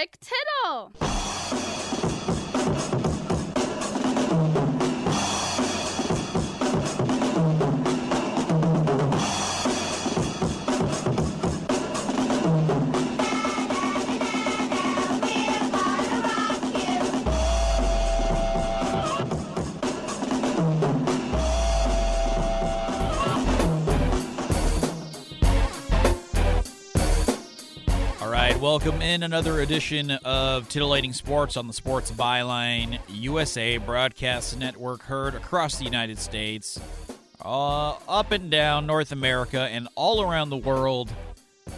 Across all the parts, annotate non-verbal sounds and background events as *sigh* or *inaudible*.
Rick Tittle. Welcome in another edition of Titillating Sports on the Sports Byline USA Broadcast Network, heard across the United States, uh, up and down North America, and all around the world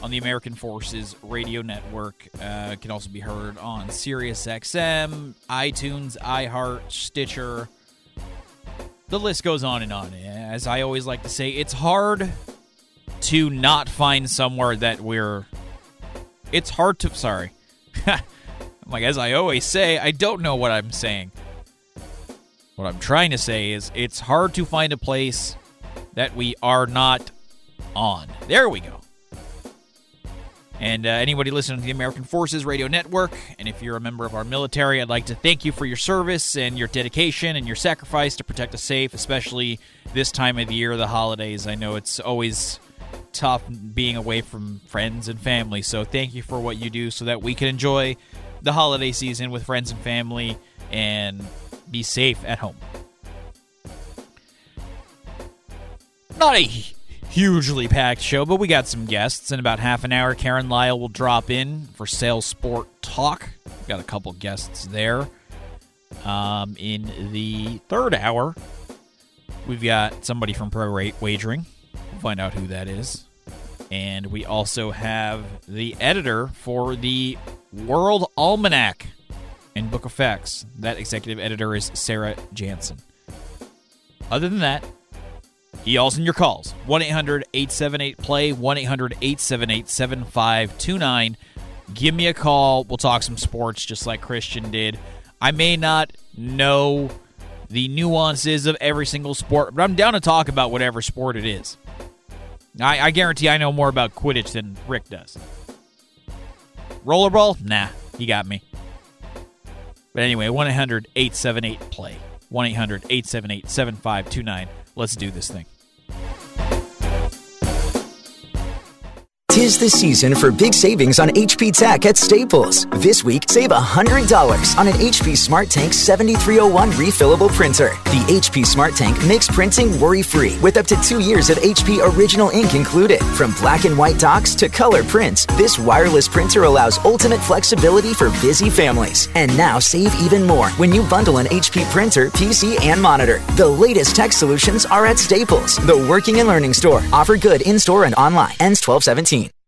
on the American Forces Radio Network. Uh, can also be heard on SiriusXM, iTunes, iHeart, Stitcher. The list goes on and on. As I always like to say, it's hard to not find somewhere that we're it's hard to sorry. *laughs* Like as i always say i don't know what i'm saying. What i'm trying to say is it's hard to find a place that we are not on. There we go. And uh, anybody listening to the american forces radio network and if you're a member of our military i'd like to thank you for your service and your dedication and your sacrifice to protect us safe especially this time of the year the holidays. I know it's always tough being away from friends and family. So thank you for what you do so that we can enjoy the holiday season with friends and family and be safe at home. Not a hugely packed show, but we got some guests. In about half an hour, Karen Lyle will drop in for Sales Sport Talk. We've got a couple guests there. Um, in the third hour, we've got somebody from Pro Rate Wagering. Find out who that is. And we also have the editor for the World Almanac and Book of Facts. That executive editor is Sarah Janssen. Other than that, y'all's in your calls 1 800 878 play, 1 800 878 7529. Give me a call. We'll talk some sports just like Christian did. I may not know the nuances of every single sport, but I'm down to talk about whatever sport it is. I, I guarantee I know more about Quidditch than Rick does. Rollerball? Nah, he got me. But anyway, 1 800 878 play. 1 800 878 7529. Let's do this thing. Tis the season for big savings on HP Tech at Staples. This week, save $100 on an HP Smart Tank 7301 refillable printer. The HP Smart Tank makes printing worry free with up to two years of HP original ink included. From black and white docs to color prints, this wireless printer allows ultimate flexibility for busy families. And now save even more when you bundle an HP printer, PC, and monitor. The latest tech solutions are at Staples, the working and learning store. Offer good in store and online. Ends 1217.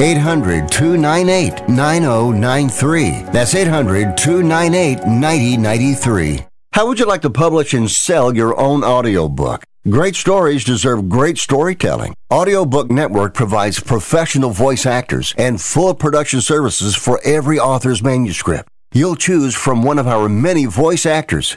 800 298 9093. That's 800 298 9093. How would you like to publish and sell your own audiobook? Great stories deserve great storytelling. Audiobook Network provides professional voice actors and full production services for every author's manuscript. You'll choose from one of our many voice actors.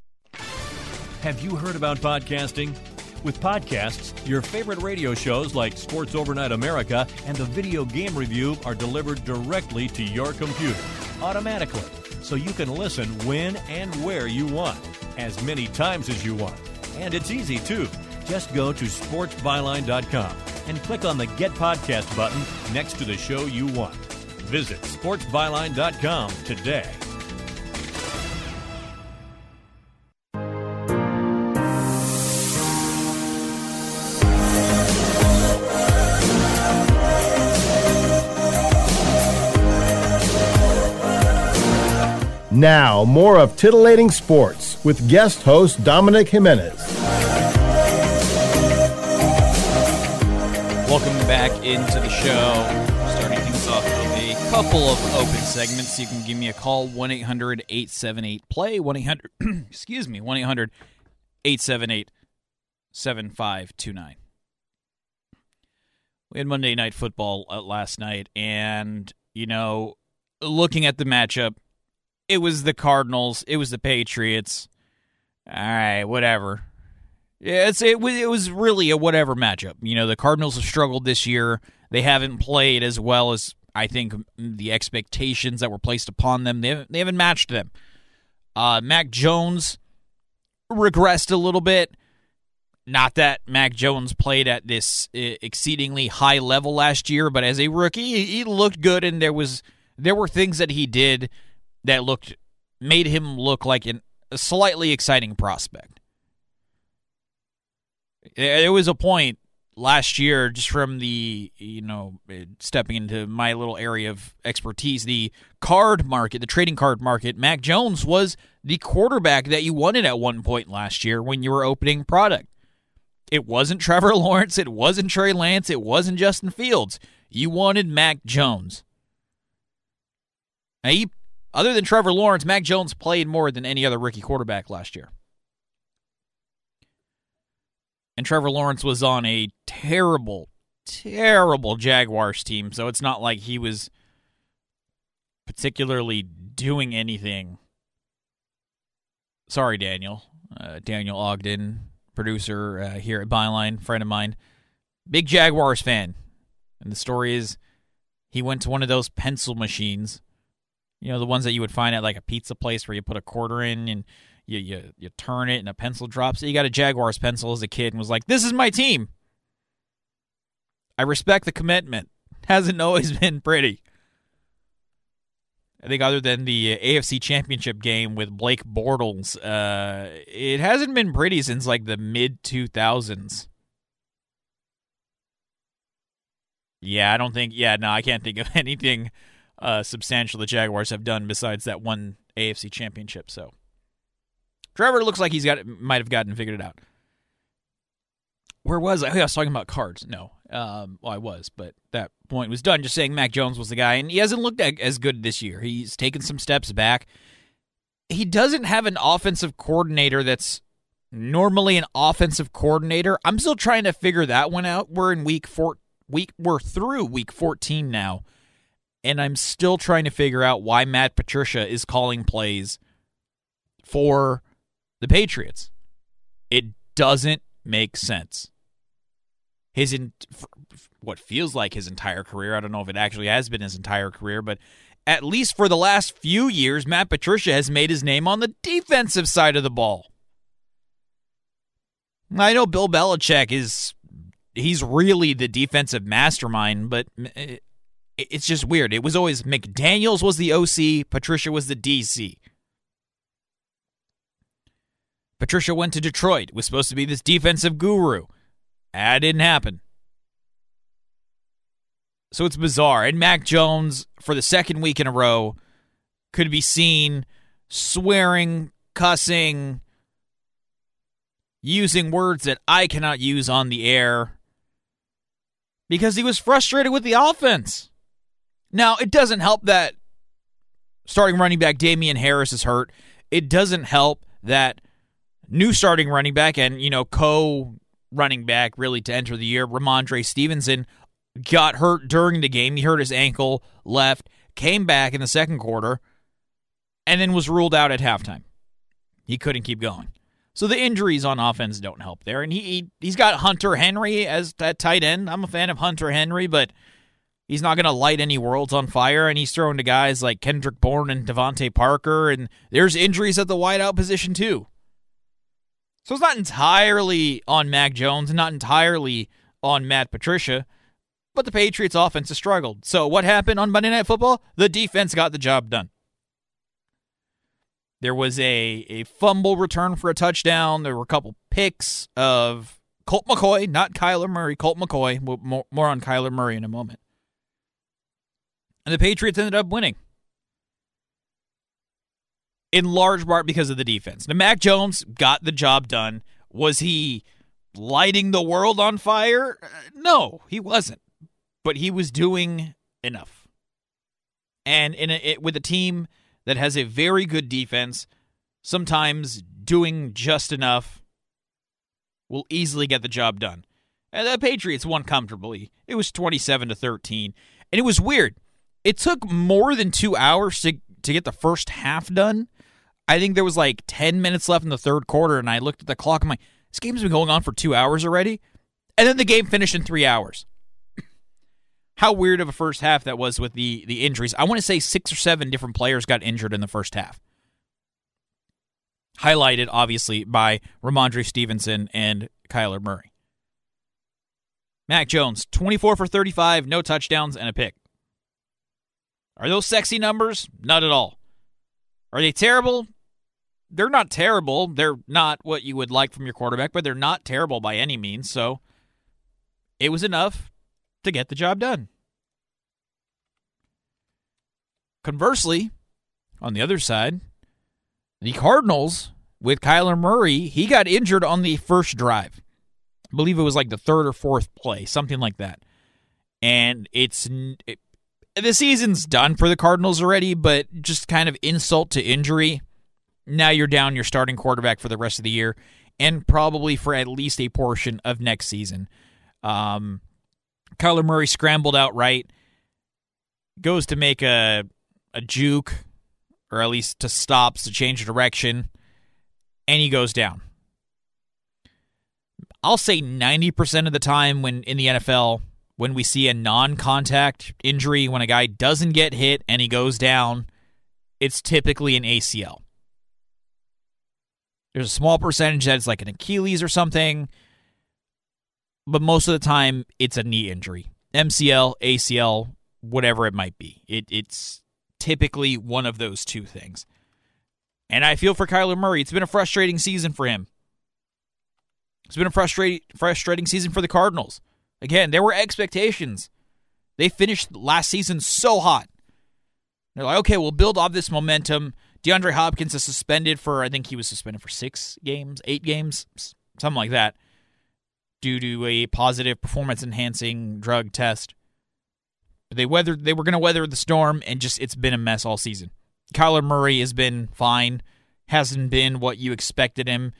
Have you heard about podcasting? With podcasts, your favorite radio shows like Sports Overnight America and the Video Game Review are delivered directly to your computer automatically, so you can listen when and where you want, as many times as you want. And it's easy too. Just go to sportsbyline.com and click on the Get Podcast button next to the show you want. Visit sportsbyline.com today. Now, more of Titillating Sports with guest host Dominic Jimenez. Welcome back into the show. Starting things off with a couple of open segments. You can give me a call 1 800 878 play. 1 800, *clears throat* excuse me, 1 800 878 7529. We had Monday Night Football uh, last night, and, you know, looking at the matchup, it was the Cardinals, it was the Patriots. All right, whatever. It's it was it was really a whatever matchup. You know, the Cardinals have struggled this year. They haven't played as well as I think the expectations that were placed upon them. They haven't, they haven't matched them. Uh, Mac Jones regressed a little bit. Not that Mac Jones played at this uh, exceedingly high level last year, but as a rookie, he looked good, and there was there were things that he did that looked made him look like an, a slightly exciting prospect. There was a point last year, just from the you know stepping into my little area of expertise, the card market, the trading card market. Mac Jones was the quarterback that you wanted at one point last year when you were opening product. It wasn't Trevor *laughs* Lawrence, it wasn't Trey Lance, it wasn't Justin Fields. You wanted Mac Jones. Now, he, other than Trevor Lawrence, Mac Jones played more than any other rookie quarterback last year. And Trevor Lawrence was on a terrible, terrible Jaguars team, so it's not like he was particularly doing anything. Sorry, Daniel. Uh, Daniel Ogden, producer uh, here at Byline, friend of mine, big Jaguars fan. And the story is he went to one of those pencil machines, you know, the ones that you would find at like a pizza place where you put a quarter in and you you, you turn it and a pencil drops. You got a Jaguars pencil as a kid and was like, "This is my team." I respect the commitment. *laughs* Hasn't always been pretty. I think other than the AFC Championship game with Blake Bortles, uh, it hasn't been pretty since like the mid 2000s. Yeah, I don't think. Yeah, no, I can't think of *laughs* anything uh, substantial the Jaguars have done besides that one AFC Championship. So, Trevor looks like he's got might have gotten figured it out. Where was I? I was talking about cards. No, um, well, I was, but that point was done. Just saying Mac Jones was the guy, and he hasn't looked as good this year. He's taken some steps back. he doesn't have an offensive coordinator that's normally an offensive coordinator. I'm still trying to figure that one out. We're in week four week we're through week 14 now. And I'm still trying to figure out why Matt Patricia is calling plays for the Patriots. It doesn't make sense. His in, what feels like his entire career. I don't know if it actually has been his entire career, but at least for the last few years, Matt Patricia has made his name on the defensive side of the ball. I know Bill Belichick is he's really the defensive mastermind, but eh, it's just weird. It was always McDaniels was the OC, Patricia was the DC. Patricia went to Detroit, was supposed to be this defensive guru. That didn't happen. So it's bizarre. And Mac Jones, for the second week in a row, could be seen swearing, cussing, using words that I cannot use on the air because he was frustrated with the offense. Now, it doesn't help that starting running back Damien Harris is hurt. It doesn't help that new starting running back and, you know, co running back really to enter the year, Rhamondre Stevenson, got hurt during the game. He hurt his ankle, left, came back in the second quarter, and then was ruled out at halftime. He couldn't keep going. So the injuries on offense don't help there. And he, he he's got Hunter Henry as that tight end. I'm a fan of Hunter Henry, but he's not going to light any worlds on fire. And he's throwing to guys like Kendrick Bourne and DeVante Parker. And there's injuries at the wideout position too. So it's not entirely on Mac Jones, not entirely on Matt Patricia. But the Patriots' offense has struggled. So what happened on Monday Night Football? The defense got the job done. There was a, a fumble return for a touchdown. There were a couple picks of Colt McCoy, not Kyler Murray. Colt McCoy. More, more on Kyler Murray in a moment. And the Patriots ended up winning. In large part because of the defense. Now, Mac Jones got the job done. Was he lighting the world on fire? Uh, no, he wasn't but he was doing enough. And in a, it, with a team that has a very good defense, sometimes doing just enough will easily get the job done. And the Patriots won comfortably. It was 27 to 13. And it was weird. It took more than 2 hours to to get the first half done. I think there was like 10 minutes left in the third quarter and I looked at the clock I'm like this game's been going on for 2 hours already. And then the game finished in 3 hours *clears throat* how weird of a first half that was with the the injuries. I want to say six or seven different players got injured in the first half. Highlighted obviously by Rhamondre Stevenson and Kyler Murray. Mac Jones, 24 for 35, no touchdowns and a pick. Are those sexy numbers? Not at all. Are they terrible? They're not terrible. They're not what you would like from your quarterback, but they're not terrible by any means. So it was enough to get the job done. Conversely, on the other side, the Cardinals with Kyler Murray, he got injured on the first drive. I believe it was like the third or fourth play, something like that. And it's it, the season's done for the Cardinals already, but just kind of insult to injury. Now you're down your starting quarterback for the rest of the year and probably for at least a portion of next season. Um, Kyler Murray scrambled out right, goes to make a a juke, or at least to stops to change direction, and he goes down. I'll say 90% of the time when in the NFL, when we see a non contact injury, when a guy doesn't get hit and he goes down, it's typically an ACL. There's a small percentage that's like an Achilles or something, but most of the time it's a knee injury. MCL, ACL, whatever it might be. It, it's typically one of those two things. And I feel for Kyler Murray. It's been a frustrating season for him. It's been a frustrating frustrating season for the Cardinals. Again, there were expectations. They finished last season so hot. They're like, okay, we'll build off this momentum. DeAndre Hopkins is suspended for, I think he was suspended for six games, eight games, something like that, due to a positive performance enhancing drug test. They weathered. They were going to weather the storm, and just it's been a mess all season. Kyler Murray has been fine. hasn't been what you expected him.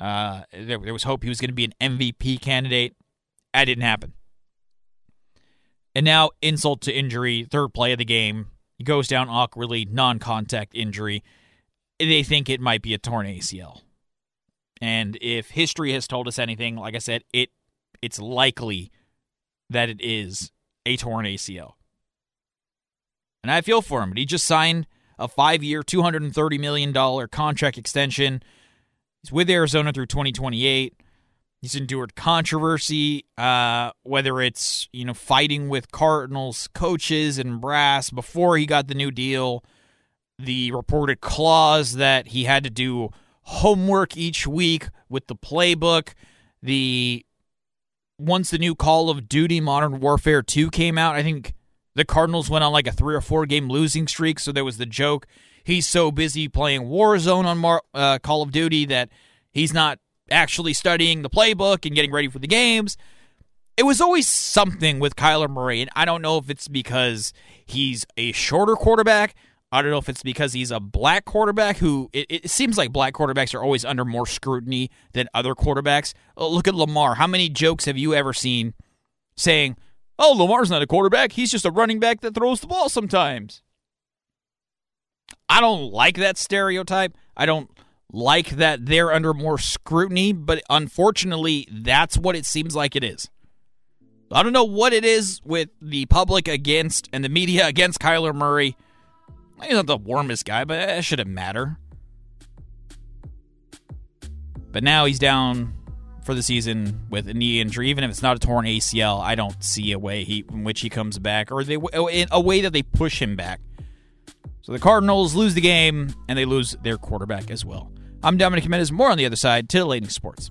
Uh, there, there was hope he was going to be an MVP candidate. That didn't happen. And now, insult to injury, third play of the game. He goes down awkwardly, non contact injury. They think it might be a torn ACL. And if history has told us anything, like I said, it it's likely that it is a torn ACL. And I feel for him. But he just signed a five year, $230 million contract extension. He's with Arizona through 2028. He's endured controversy, uh, whether it's you know fighting with Cardinals coaches and brass before he got the new deal, the reported clause that he had to do homework each week with the playbook, the once the new Call of Duty Modern Warfare 2 came out, I think the Cardinals went on like a three or four game losing streak. So there was the joke he's so busy playing Warzone on Mar- uh, Call of Duty that he's not actually studying the playbook and getting ready for the games. It was always something with Kyler Murray, and I don't know if it's because he's a shorter quarterback. I don't know if it's because he's a black quarterback who it, it seems like black quarterbacks are always under more scrutiny than other quarterbacks. Oh, look at Lamar. How many jokes have you ever seen saying, Oh, Lamar's not a quarterback. He's just a running back that throws the ball sometimes. I don't like that stereotype. I don't like that they're under more scrutiny, but unfortunately, that's what it seems like it is. I don't know what it is with the public against and the media against Kyler Murray. He's not the warmest guy, but it shouldn't matter. But now he's down for the season with a knee injury. Even if it's not a torn ACL, I don't see a way he, in which he comes back, or they a way that they push him back. So the Cardinals lose the game, and they lose their quarterback as well. I'm Dominic Jimenez. More on the other side. Titillating Sports.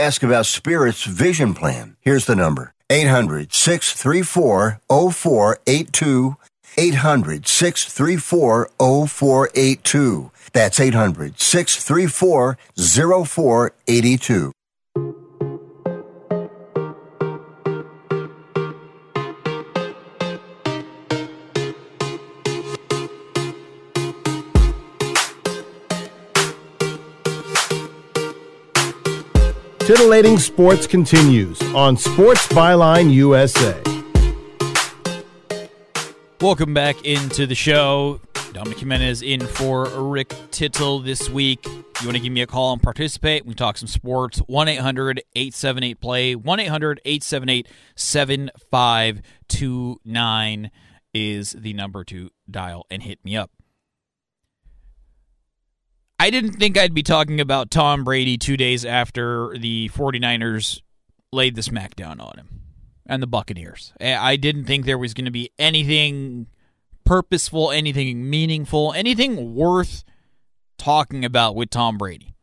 ask about Spirit's vision plan. Here's the number 800 634 0482. 800 634 0482. That's 800 634 0482. Titillating Sports continues on Sports Byline USA. Welcome back into the show. Dominic Jimenez in for Rick Tittle this week. If you want to give me a call and participate, we talk some sports. 1 800 878 play. 1 800 878 7529 is the number to dial and hit me up. I didn't think I'd be talking about Tom Brady two days after the 49ers laid the smackdown on him and the Buccaneers. I didn't think there was going to be anything purposeful, anything meaningful, anything worth talking about with Tom Brady.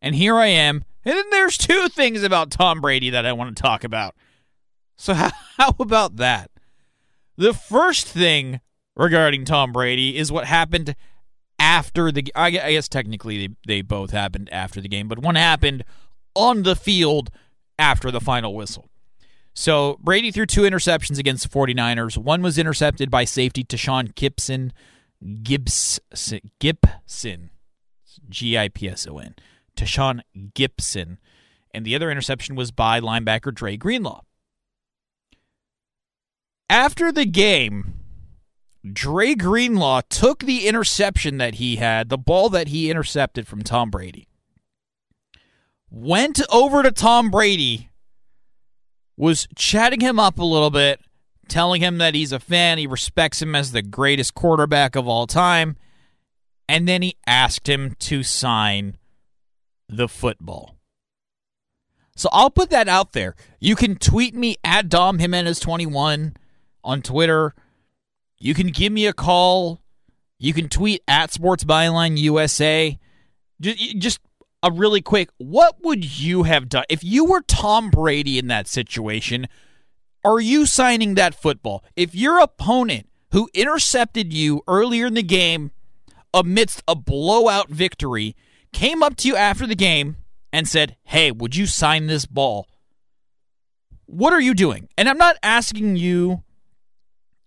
And here I am. And then there's two things about Tom Brady that I want to talk about. So, how, *laughs* how about that? The first thing regarding Tom Brady is what happened after the I guess technically they, they both happened after the game, but one happened on the field after the final whistle. So Brady threw two interceptions against the 49ers. One was intercepted by safety Tashaun Gibson. Gibson. Gipson. G I P S O N. Tashaun Gipson. And the other interception was by linebacker Dre Greenlaw. After the game, Dre Greenlaw took the interception that he had, the ball that he intercepted from Tom Brady, went over to Tom Brady, was chatting him up a little bit, telling him that he's a fan, he respects him as the greatest quarterback of all time, and then he asked him to sign the football. So I'll put that out there. You can tweet me at Dom Jimenez21 on Twitter you can give me a call. You can tweet at Sports Byline USA. Just a really quick, what would you have done if you were Tom Brady in that situation? Are you signing that football? If your opponent who intercepted you earlier in the game amidst a blowout victory came up to you after the game and said, Hey, would you sign this ball? What are you doing? And I'm not asking you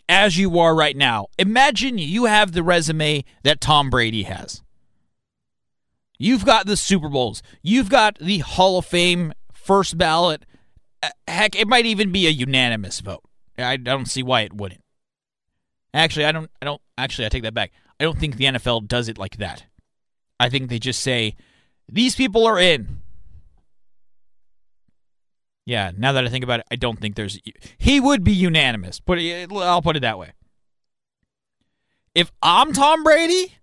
as you are right now. Imagine you have the resume that Tom Brady has. You've got the Super Bowls. You've got the Hall of Fame first ballot. Uh, heck, it might even be a unanimous vote. I don't see why it wouldn't. Actually, I don't I don't actually I take that back. I don't think the NFL does it like that. I think they just say these people are in. Yeah, now that I think about it, I don't think there's. He would be unanimous. It, I'll put it that way. If I'm Tom Brady,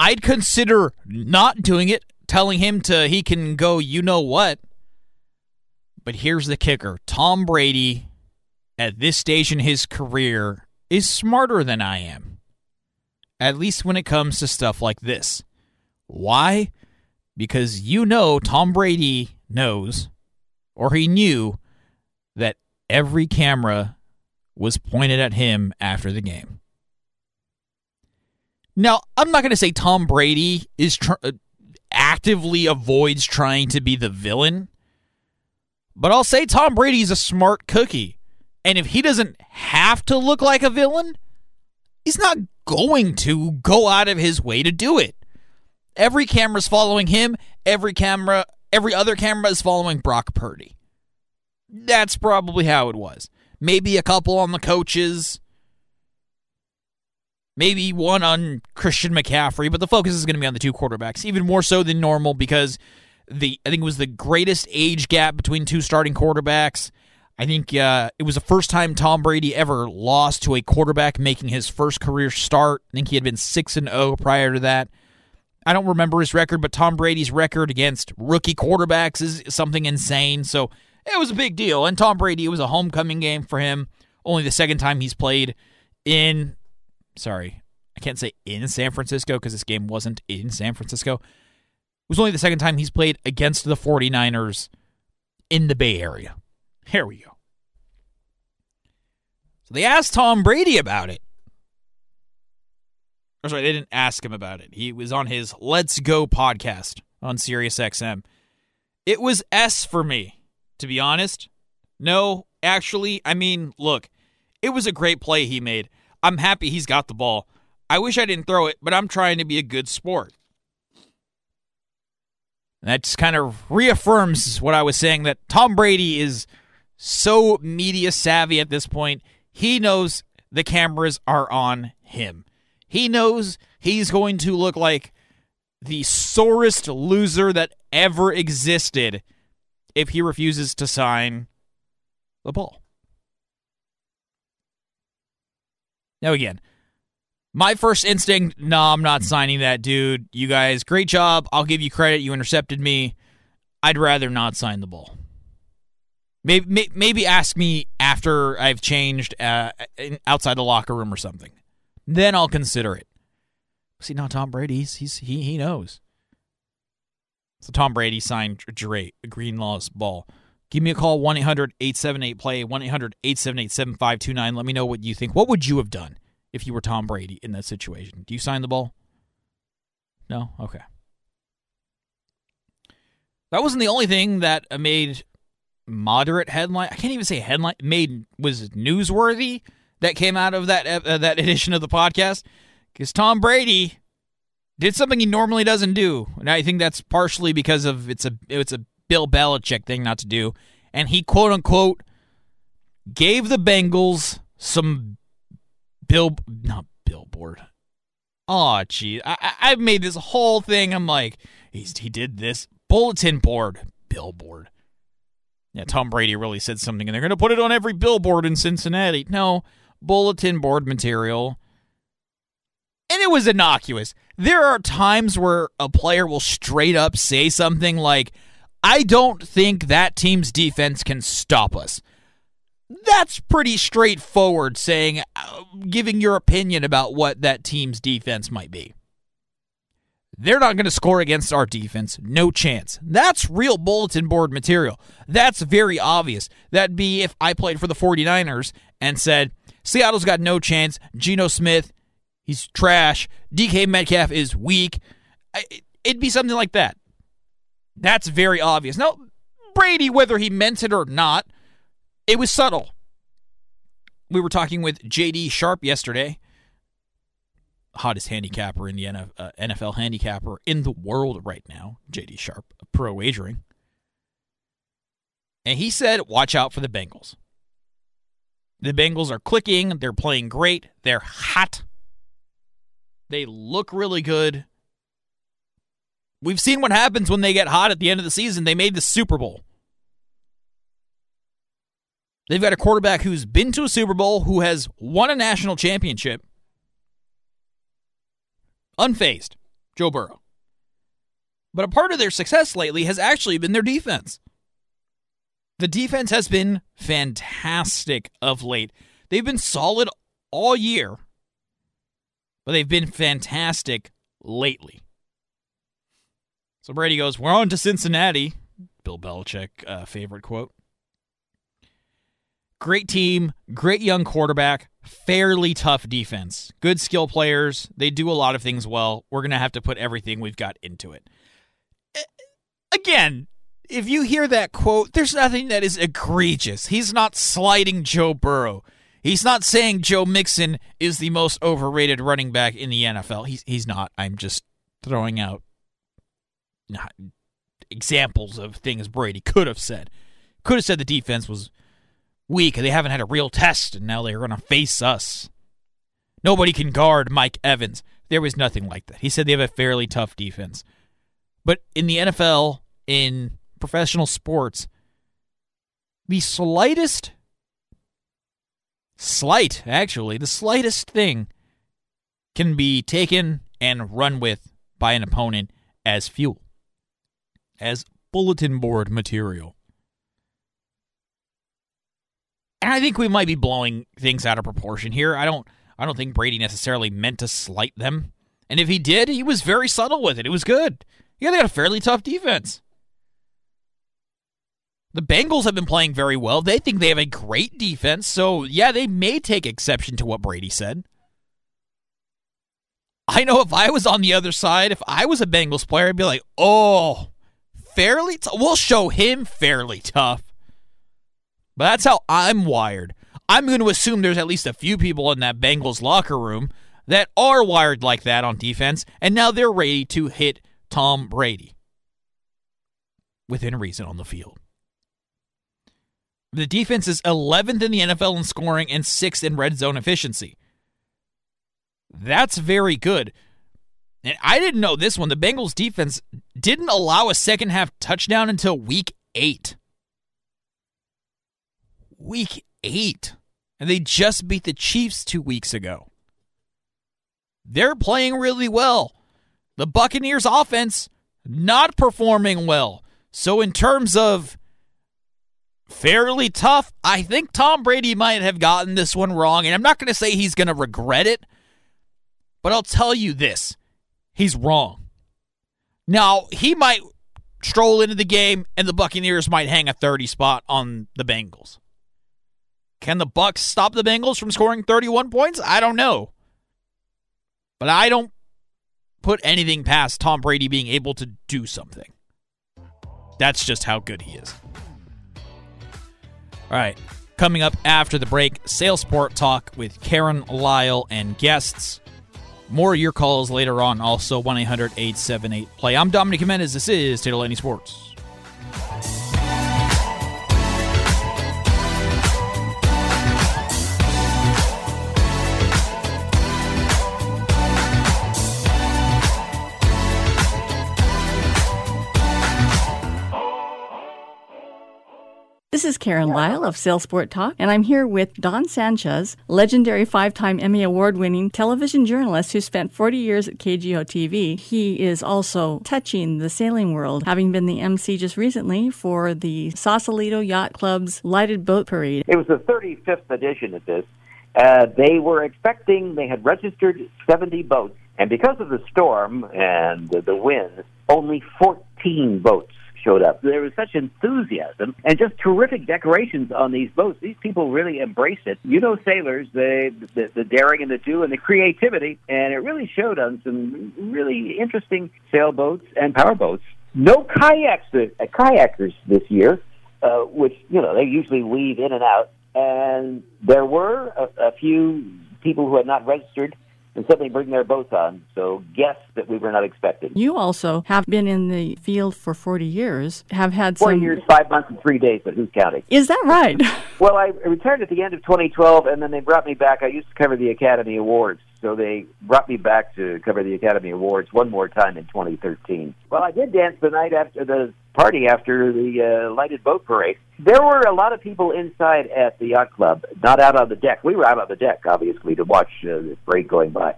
I'd consider not doing it, telling him to he can go. You know what? But here's the kicker: Tom Brady, at this stage in his career, is smarter than I am. At least when it comes to stuff like this. Why? Because you know Tom Brady knows or he knew that every camera was pointed at him after the game. Now, I'm not going to say Tom Brady is tr- uh, actively avoids trying to be the villain, but I'll say Tom Brady's a smart cookie. And if he doesn't have to look like a villain, he's not going to go out of his way to do it. Every camera's following him, every camera every other camera is following Brock Purdy. That's probably how it was. Maybe a couple on the coaches. Maybe one on Christian McCaffrey, but the focus is going to be on the two quarterbacks, even more so than normal because the I think it was the greatest age gap between two starting quarterbacks. I think uh, it was the first time Tom Brady ever lost to a quarterback making his first career start. I think he had been six and zero oh prior to that. I don't remember his record, but Tom Brady's record against rookie quarterbacks is something insane. So it was a big deal. And Tom Brady, it was a homecoming game for him. Only the second time he's played in, sorry, I can't say in San Francisco because this game wasn't in San Francisco. It was only the second time he's played against the 49ers in the Bay Area. Here we go. So they asked Tom Brady about it. Or sorry, they didn't ask him about it. He was on his Let's Go podcast on SiriusXM. It was S for me, to be honest. No, actually, I mean, look, it was a great play he made. I'm happy he's got the ball. I wish I didn't throw it, but I'm trying to be a good sport. That just kind of reaffirms what I was saying that Tom Brady is so media savvy at this point. He knows the cameras are on him. He knows he's going to look like the sorest loser that ever existed if he refuses to sign the ball. Now, again, my first instinct, no, I'm not signing that dude. You guys, great job. I'll give you credit. You intercepted me. I'd rather not sign the ball. Maybe, maybe ask me after I've changed uh, outside the locker room or something. Then I'll consider it. See, now Tom Brady, he's, he he knows. So Tom Brady signed Dre Greenlaw's ball. Give me a call 1 800 878 play 1 800 878 7529. Let me know what you think. What would you have done if you were Tom Brady in that situation? Do you sign the ball? No? Okay. That wasn't the only thing that made moderate headline. I can't even say headline. Made was newsworthy that came out of that uh, that *laughs* edition of the podcast because Tom Brady did something he normally doesn't do, and I think that's partially because of it's a it's a Bill Belichick thing not to do, and he quote unquote gave the Bengals some bill not billboard. Oh, gee, I, I've made this whole thing. I'm like, he's he did this bulletin board, billboard. Yeah, Tom Brady really said something, and they're going to put it on every billboard in Cincinnati. No, bulletin board material. And it was innocuous. There are times where a player will straight up say something like, I don't think that team's defense can stop us. That's pretty straightforward saying, uh, giving your opinion about what that team's defense might be. They're not going to score against our defense. No chance. That's real bulletin board material. That's very obvious. That'd be if I played for the 49ers and said, Seattle's got no chance. Geno Smith, he's trash. DK Metcalf is weak. It'd be something like that. That's very obvious. Now, Brady, whether he meant it or not, it was subtle. We were talking with JD Sharp yesterday hottest handicapper in the NFL uh, handicapper in the world right now, JD Sharp, pro wagering. And he said, watch out for the Bengals. The Bengals are clicking. They're playing great. They're hot. They look really good. We've seen what happens when they get hot at the end of the season. They made the Super Bowl. They've got a quarterback who's been to a Super Bowl, who has won a national championship, unfazed, Joe Burrow. But a part of their success lately has actually been their defense. The defense has been fantastic of late. They've been solid all year, but they've been fantastic lately. So Brady goes, We're on to Cincinnati. Bill Belichick, uh, favorite quote. Great team, great young quarterback, fairly tough defense. Good skill players. They do a lot of things well. We're going to have to put everything we've got into it. Again, if you hear that quote, there's nothing that is egregious. He's not slighting Joe Burrow. He's not saying Joe Mixon is the most overrated running back in the NFL. He's he's not. I'm just throwing out examples of things Brady could have said. Could have said the defense was weak. They haven't had a real test, and now they're going to face us. Nobody can guard Mike Evans. There was nothing like that. He said they have a fairly tough defense. But in the NFL, in professional sports, the slightest, slight, actually, the slightest thing can be taken and run with by an opponent as fuel, as bulletin board material. And I think we might be blowing things out of proportion here. I don't I don't think Brady necessarily meant to slight them. And if he did, he was very subtle with it. It was good. Yeah, they got a fairly tough defense. The Bengals have been playing very well. They think they have a great defense. So, yeah, they may take exception to what Brady said. I know if I was on the other side, if I was a Bengals player, I'd be like, oh, fairly we'll show him fairly tough. But that's how I'm wired. I'm going to assume there's at least a few people in that Bengals locker room that are wired like that on defense, and now they're ready to hit Tom Brady within reason on the field. The defense is 11th in the NFL in scoring and 6th in red zone efficiency. That's very good. And I didn't know this one. The Bengals defense didn't allow a second half touchdown until week eight. Week eight. And they just beat the Chiefs two weeks ago. They're playing really well. The Buccaneers offense not performing well. So, in terms of fairly tough, I think Tom Brady might have gotten this one wrong. And I'm not going to say he's going to regret it, but I'll tell you this he's wrong. Now, he might stroll into the game and the Buccaneers might hang a 30 spot on the Bengals. Can the Bucks stop the Bengals from scoring 31 points? I don't know. But I don't put anything past Tom Brady being able to do something. That's just how good he is. All right. Coming up after the break, Sailsport Talk with Karen Lyle and guests. More of your calls later on, also 1 800 878 play. I'm Dominic Jimenez. This is Titillating Sports. Is Karen Lyle of Sailsport Talk, and I'm here with Don Sanchez, legendary five time Emmy Award winning television journalist who spent 40 years at KGO TV. He is also touching the sailing world, having been the MC just recently for the Sausalito Yacht Club's Lighted Boat Parade. It was the 35th edition of this. Uh, they were expecting, they had registered 70 boats, and because of the storm and the, winds, only 14 boats showed up. There was such enthusiasm and just terrific decorations on these boats. These people really embraced it. You know, sailors, they, the, the daring and the do and the creativity, and it really showed on some really interesting sailboats and powerboats. No kayaks, uh, kayakers this year, uh, which you know they usually weave in and out. And there were a, a few people who had not registered and suddenly bring their boats on. So guests that we were not expecting. You also have been in the field for 40 years, have had Four some... years, five months, and three days, but who's counting? Is that right? *laughs* well, I returned at the end of 2012, and then they brought me back. I used to cover the Academy Awards, so they brought me back to cover the Academy Awards one more time in 2013. Well, I did dance the night after the party after the uh, lighted boat parade. There were a lot of people inside at the yacht club, not out on the deck. We were out on the deck, obviously, to watch uh, the parade going by.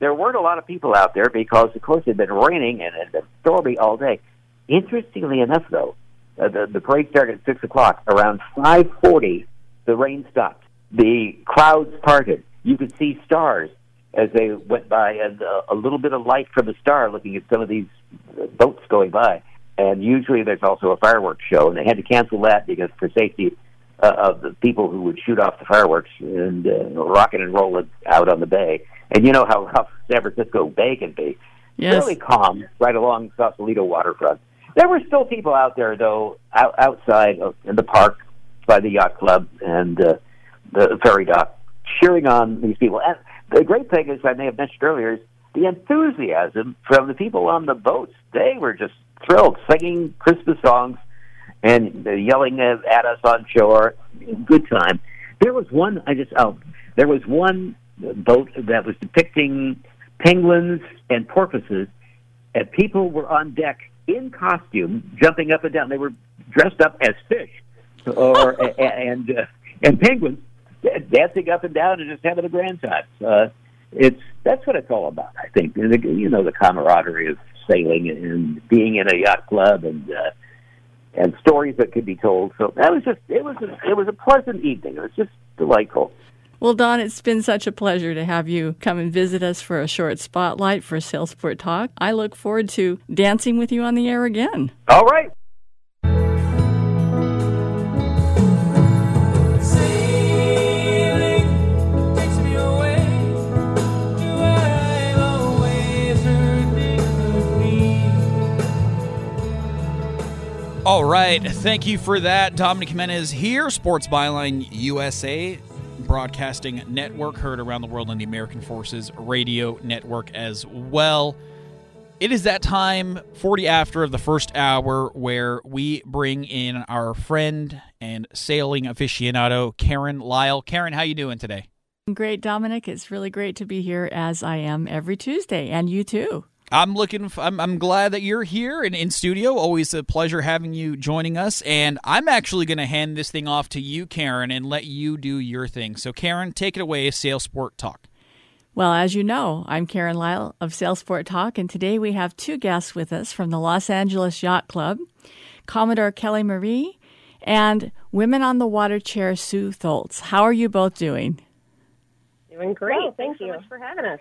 There weren't a lot of people out there because, of course, it had been raining and it had been stormy all day. Interestingly enough, though, uh, the, the parade started at 6 o'clock. Around 5.40, the rain stopped. The crowds parted. You could see stars as they went by and uh, a little bit of light from the star looking at some of these boats going by and usually there's also a fireworks show, and they had to cancel that because for safety uh, of the people who would shoot off the fireworks and uh, rock and roll it out on the bay. And you know how, how San Francisco Bay can be. Yes. Really calm right along the Sausalito waterfront. There were still people out there, though, out, outside of, in the park by the yacht club and uh, the ferry dock, cheering on these people. And the great thing is, I may have mentioned earlier, is the enthusiasm from the people on the boats. They were just thrilled, singing Christmas songs and yelling at us on shore. Good time. There was one. I just oh, there was one boat that was depicting penguins and porpoises, and people were on deck in costume, jumping up and down. They were dressed up as fish, or and uh, and penguins dancing up and down and just having a grand time. Uh, it's that's what it's all about. I think you know the camaraderie of sailing and being in a yacht club and uh, and stories that could be told. So that was just it was a, it was a pleasant evening. It was just delightful. Well, Don, it's been such a pleasure to have you come and visit us for a short spotlight for Sailsport Talk. I look forward to dancing with you on the air again. All right. All right. Thank you for that. Dominic Jimenez here, Sports Byline USA, broadcasting network, heard around the world on the American Forces Radio Network as well. It is that time, 40 after of the first hour, where we bring in our friend and sailing aficionado, Karen Lyle. Karen, how you doing today? Great, Dominic. It's really great to be here as I am every Tuesday, and you too. I'm looking. I'm, I'm glad that you're here and in studio. Always a pleasure having you joining us. And I'm actually going to hand this thing off to you, Karen, and let you do your thing. So, Karen, take it away. Sailsport Talk. Well, as you know, I'm Karen Lyle of Sailsport Talk, and today we have two guests with us from the Los Angeles Yacht Club Commodore Kelly Marie and Women on the Water Chair Sue Tholtz. How are you both doing? Doing great. Well, Thank you so much for having us.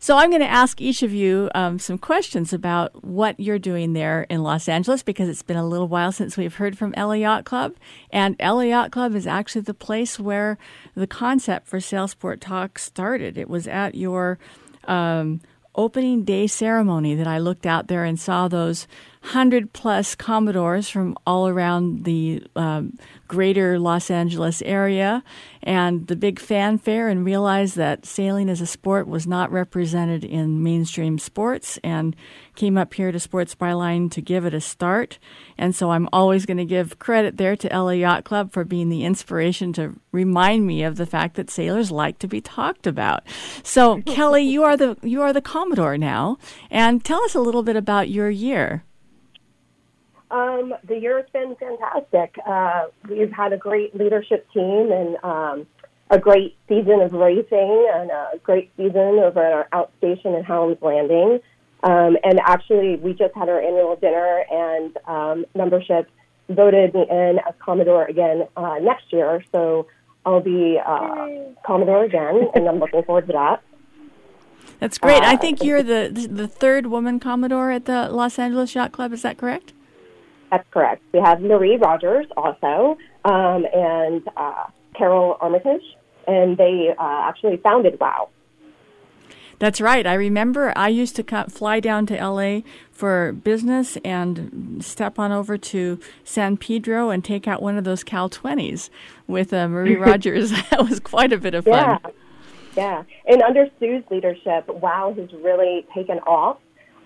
So I'm going to ask each of you um, some questions about what you're doing there in Los Angeles because it's been a little while since we've heard from LA Yacht Club. And LA Yacht Club is actually the place where the concept for Sailsport Talk started. It was at your um, opening day ceremony that I looked out there and saw those hundred plus Commodores from all around the um, greater Los Angeles area and the big fanfare and realized that sailing as a sport was not represented in mainstream sports and came up here to Sports Byline to give it a start. And so I'm always going to give credit there to LA Yacht Club for being the inspiration to remind me of the fact that sailors like to be talked about. So Kelly, you are the you are the Commodore now and tell us a little bit about your year. Um, the year has been fantastic. Uh, we've had a great leadership team and um, a great season of racing and a great season over at our outstation in Howland's Landing. Um, and actually, we just had our annual dinner, and um, membership voted me in as Commodore again uh, next year. So I'll be uh, Commodore again, and I'm looking forward to that. That's great. Uh, I think you're the the third woman Commodore at the Los Angeles Yacht Club. Is that correct? That's correct. We have Marie Rogers also, um, and uh, Carol Armitage, and they uh, actually founded WOW. That's right. I remember I used to come, fly down to LA for business and step on over to San Pedro and take out one of those Cal 20s with uh, Marie *laughs* Rogers. *laughs* that was quite a bit of fun. Yeah. Yeah. And under Sue's leadership, WOW has really taken off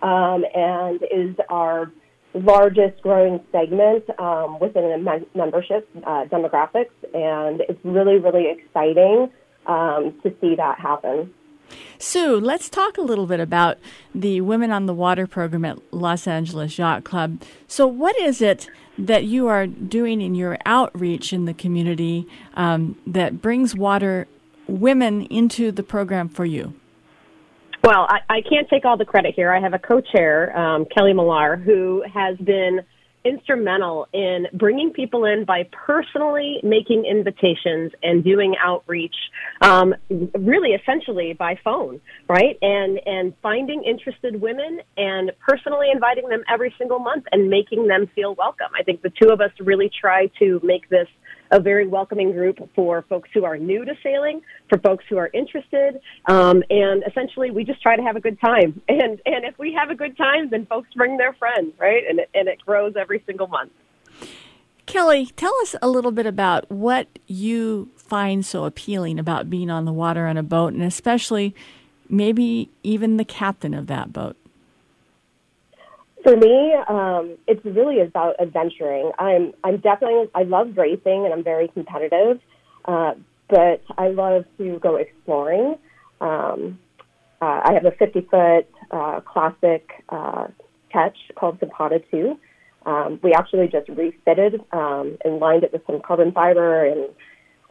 um, and is our largest growing segment um, within the membership uh, demographics, and it's really, really exciting um, to see that happen. Sue, let's talk a little bit about the Women on the Water program at Los Angeles Yacht Club. So, what is it that you are doing in your outreach in the community um, that brings water women into the program for you? Well, I, I can't take all the credit here. I have a co-chair, um, Kelly Millar, who has been instrumental in bringing people in by personally making invitations and doing outreach, um, really essentially by phone, right? And and finding interested women and personally inviting them every single month and making them feel welcome. I think the two of us really try to make this a very welcoming group for folks who are new to sailing, for folks who are interested, um, and essentially we just try to have a good time. *laughs* And and if we have a good time, then folks bring their friends, right? And and it grows every single month. Kelly, tell us a little bit about what you find so appealing about being on the water on a boat, and especially maybe even the captain of that boat. For me, um, it's really about adventuring. I'm I'm definitely I love racing and I'm very competitive, uh, but I love to go exploring. Um, uh, I have a 50 foot uh, classic uh, ketch called Zapata 2. Um, we actually just refitted um, and lined it with some carbon fiber and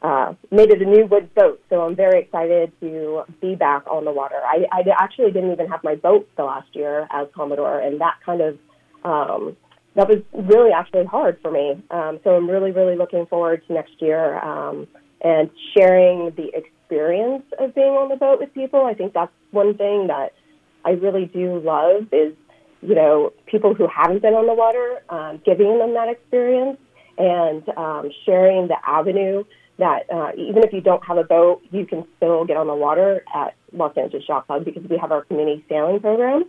uh, made it a new wood boat. So I'm very excited to be back on the water. I, I actually didn't even have my boat the last year as Commodore, and that kind of um, that was really actually hard for me. Um, so I'm really, really looking forward to next year um, and sharing the experience of being on the boat with people. I think that's one thing that I really do love is, you know, people who haven't been on the water, um, giving them that experience and um, sharing the avenue that uh, even if you don't have a boat, you can still get on the water at Los Angeles Yacht Club because we have our community sailing program.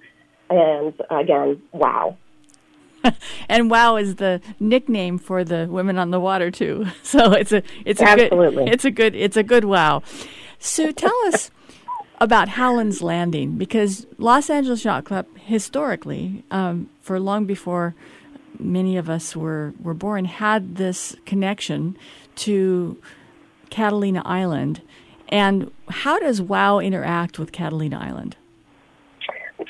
And again, wow. *laughs* and wow is the nickname for the women on the water too. *laughs* So it's a it's a Absolutely. good it's a good it's a good wow. So tell us about Howland's Landing because Los Angeles Yacht Club historically, um, for long before many of us were were born, had this connection to Catalina Island. And how does WOW interact with Catalina Island?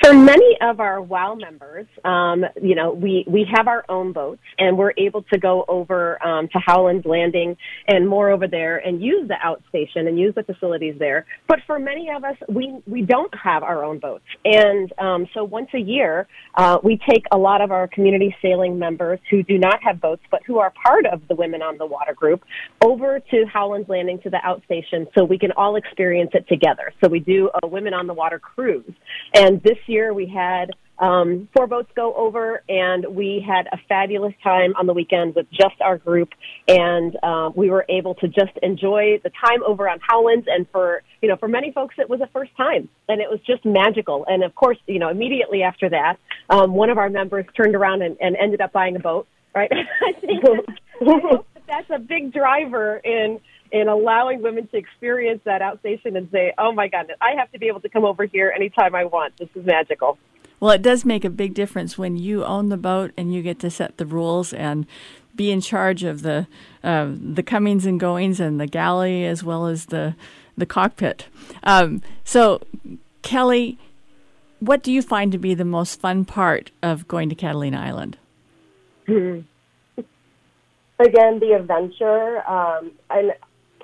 For many of our WOW members, um, you know, we, we have our own boats and we're able to go over um, to Howland's Landing and more over there and use the outstation and use the facilities there. But for many of us, we, we don't have our own boats. And um, so once a year, uh, we take a lot of our community sailing members who do not have boats but who are part of the Women on the Water group over to Howland's Landing to the outstation so we can all experience it together. So we do a Women on the Water cruise. And this year we had um, four boats go over, and we had a fabulous time on the weekend with just our group, and um, we were able to just enjoy the time over on Howlands. And for you know, for many folks, it was a first time, and it was just magical. And of course, you know, immediately after that, um, one of our members turned around and, and ended up buying a boat. Right? *laughs* I think that, that's a big driver in in allowing women to experience that outstation and say, "Oh my God, I have to be able to come over here anytime I want. This is magical." Well, it does make a big difference when you own the boat and you get to set the rules and be in charge of the uh, the comings and goings and the galley as well as the the cockpit. Um, so, Kelly, what do you find to be the most fun part of going to Catalina Island? *laughs* Again, the adventure um, and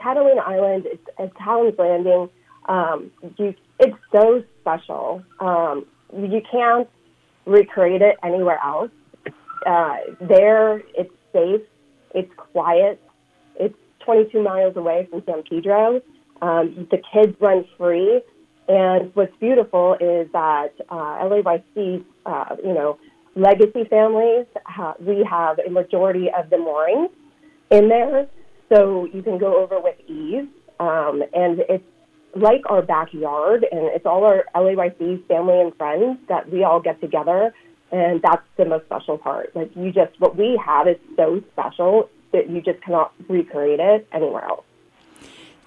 Catalina Island. It's, it's Howland's Landing. Um, you, it's so special. Um, you can't recreate it anywhere else. Uh, there, it's safe, it's quiet, it's 22 miles away from San Pedro. Um, the kids run free, and what's beautiful is that uh, LAYC, uh, you know, legacy families, ha- we have a majority of the moorings in there, so you can go over with ease, um, and it's like our backyard, and it's all our LAYC family and friends that we all get together, and that's the most special part. Like you just, what we have is so special that you just cannot recreate it anywhere else.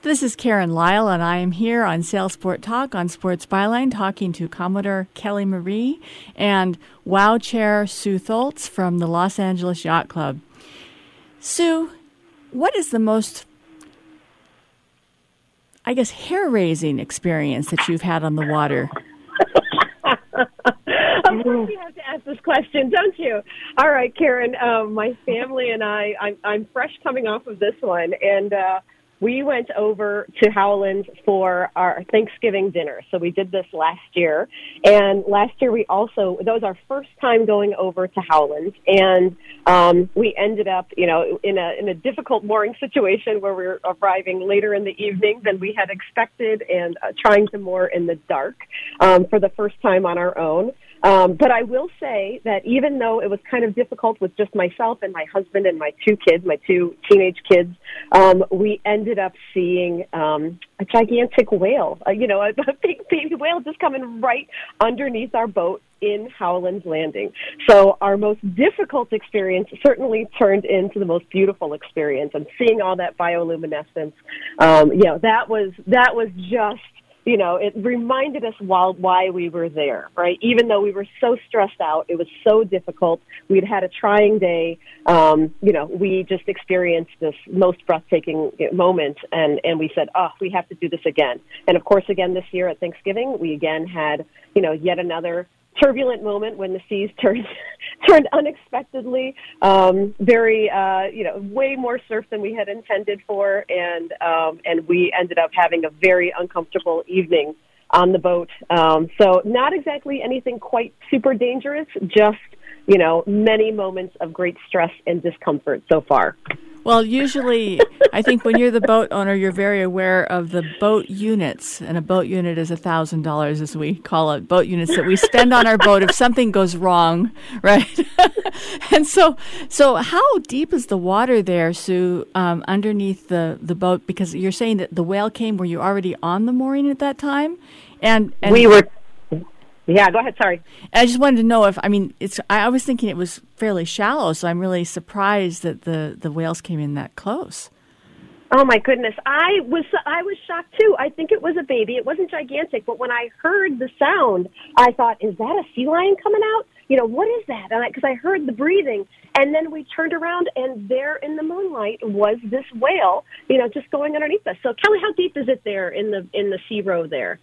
This is Karen Lyle, and I am here on Sailsport Talk on Sports Byline talking to Commodore Kelly Marie and WOW Chair Sue Tholtz from the Los Angeles Yacht Club. Sue, what is the most I guess, hair raising experience that you've had on the water? *laughs* of course, you have to ask this question, don't you? All right, Karen. Um, my family and I, I'm, I'm fresh coming off of this one, and uh, we went over to Howland for our Thanksgiving dinner. So we did this last year. And last year we also, that was our first time going over to Howland. And um, we ended up, you know, in a, in a difficult mooring situation where we were arriving later in the evening than we had expected and uh, trying to moor in the dark um, for the first time on our own. Um, but I will say that even though it was kind of difficult with just myself and my husband and my two kids, my two teenage kids, um, we ended up seeing um, a gigantic whale. Uh, you know, a, *laughs* a big baby whale just coming right underneath our boat in Howland's Landing. So our most difficult experience certainly turned into the most beautiful experience. And seeing all that bioluminescence, um, you know, that was that was just you know, it reminded us why we were there, right? Even though we were so stressed out, it was so difficult. We'd had a trying day. Um, you know, we just experienced this most breathtaking moment, and and we said, oh, we have to do this again. And of course, again this year at Thanksgiving, we again had, you know, yet another turbulent moment when the seas turned *laughs* turned unexpectedly. Um very uh you know way more surf than we had intended for. And um and we ended up having a very uncomfortable evening on the boat. Um so not exactly anything quite super dangerous just you know many moments of great stress and discomfort so far Well, usually, I think when you're the boat owner, you're very aware of the boat units, and a boat unit is a thousand dollars, as we call it, boat units that we spend on our boat if something goes wrong, *laughs* right? *laughs* and so, so how deep is the water there, Sue, um, underneath the the boat? Because you're saying that the whale came. Were you already on the mooring at that time? And, and we were yeah, go ahead. Sorry. I just wanted to know if I mean it's. I, was thinking it was fairly shallow, so I'm really surprised that the the whales came in that close. Oh my goodness, I was I was shocked too. I think it was a baby. It wasn't gigantic, but when I heard the sound, I thought, "Is that a sea lion coming out?" You know, what is that? And because I, I heard the breathing, and then we turned around, and there in the moonlight was this whale. You know, just going underneath us. So, Kelly, how deep is it there in the in the sea row there?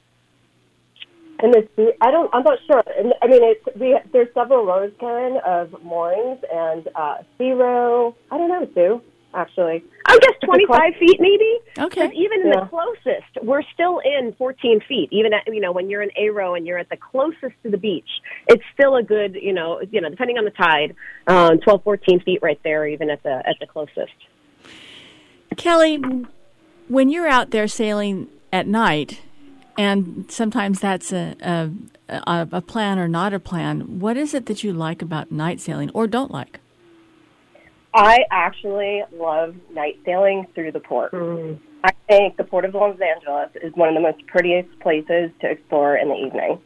In the sea, I don't. I'm not sure. And I mean, it's we. There's several rows, Karen, of moorings and uh, sea row. I don't know, Sue. Actually, I guess 25 feet, maybe. Okay. even in yeah. the closest, we're still in 14 feet. Even at you know when you're in a row and you're at the closest to the beach, it's still a good you know you know depending on the tide, um, 12, 14 feet right there, even at the at the closest. Kelly, when you're out there sailing at night and sometimes that's a, a, a plan or not a plan. What is it that you like about night sailing or don't like? I actually love night sailing through the port. Mm. I think the Port of Los Angeles is one of the most prettiest places to explore in the evening.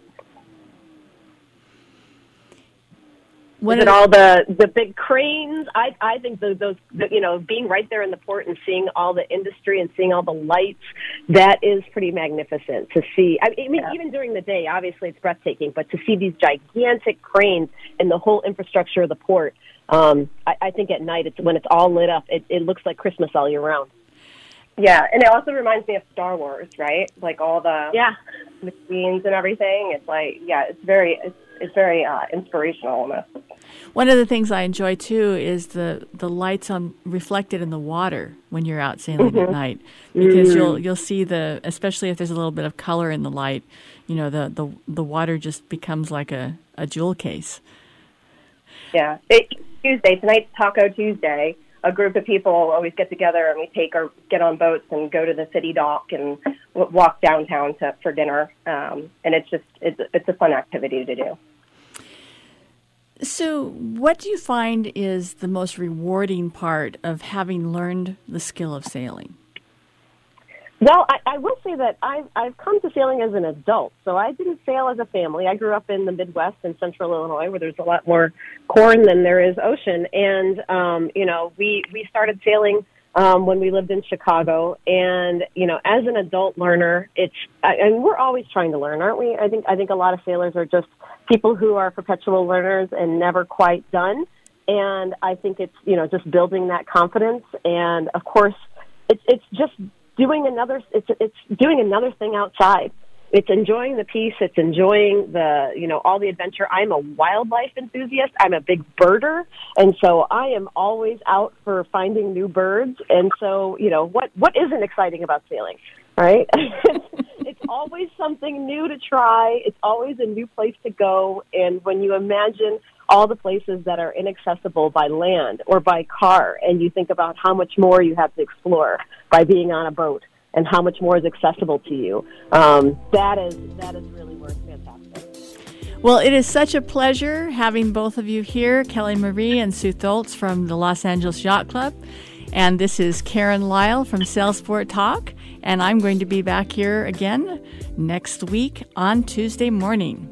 What Is it all the the big cranes? I I think the, those the, you know being right there in the port and seeing all the industry and seeing all the lights that is pretty magnificent to see. I mean, yeah. even during the day, obviously it's breathtaking, but to see these gigantic cranes and the whole infrastructure of the port, um, I, I think at night it's when it's all lit up, it, it looks like Christmas all year round. Yeah, and it also reminds me of Star Wars, right? Like all the yeah machines and everything. It's like yeah, it's very it's it's very uh, inspirational almost. One of the things I enjoy too is the the lights on reflected in the water when you're out sailing mm-hmm. at night because mm-hmm. you'll you'll see the especially if there's a little bit of color in the light, you know the the the water just becomes like a a jewel case. Yeah, it, Tuesday tonight's Taco Tuesday. A group of people always get together and we take or get on boats and go to the city dock and walk downtown to for dinner. Um, and it's just it's it's a fun activity to do. So, what do you find is the most rewarding part of having learned the skill of sailing? Well, I, I will say that I've, I've come to sailing as an adult. So I didn't sail as a family. I grew up in the Midwest in central Illinois where there's a lot more corn than there is ocean. And, um, you know, we, we started sailing um, when we lived in Chicago. And you know, as an adult learner, it's I, and we're always trying to learn, aren't we? I think I think a lot of sailors are just people who are perpetual learners and never quite done. And I think it's you know just building that confidence, and of course, it's it's just doing another it's it's doing another thing outside it's enjoying the peace. It's enjoying the, you know, all the adventure. I'm a wildlife enthusiast. I'm a big birder. And so I am always out for finding new birds. And so, you know, what, what isn't exciting about sailing? Right? *laughs* it's always something new to try. It's always a new place to go. And when you imagine all the places that are inaccessible by land or by car, and you think about how much more you have to explore by being on a boat and how much more is accessible to you. Um, that is that is really it's fantastic. Well, it is such a pleasure having both of you here, Kelly Marie and Sue Tholtz from the Los Angeles Yacht Club. And this is Karen Lyle from Sailsport Talk. And I'm going to be back here again next week on Tuesday morning.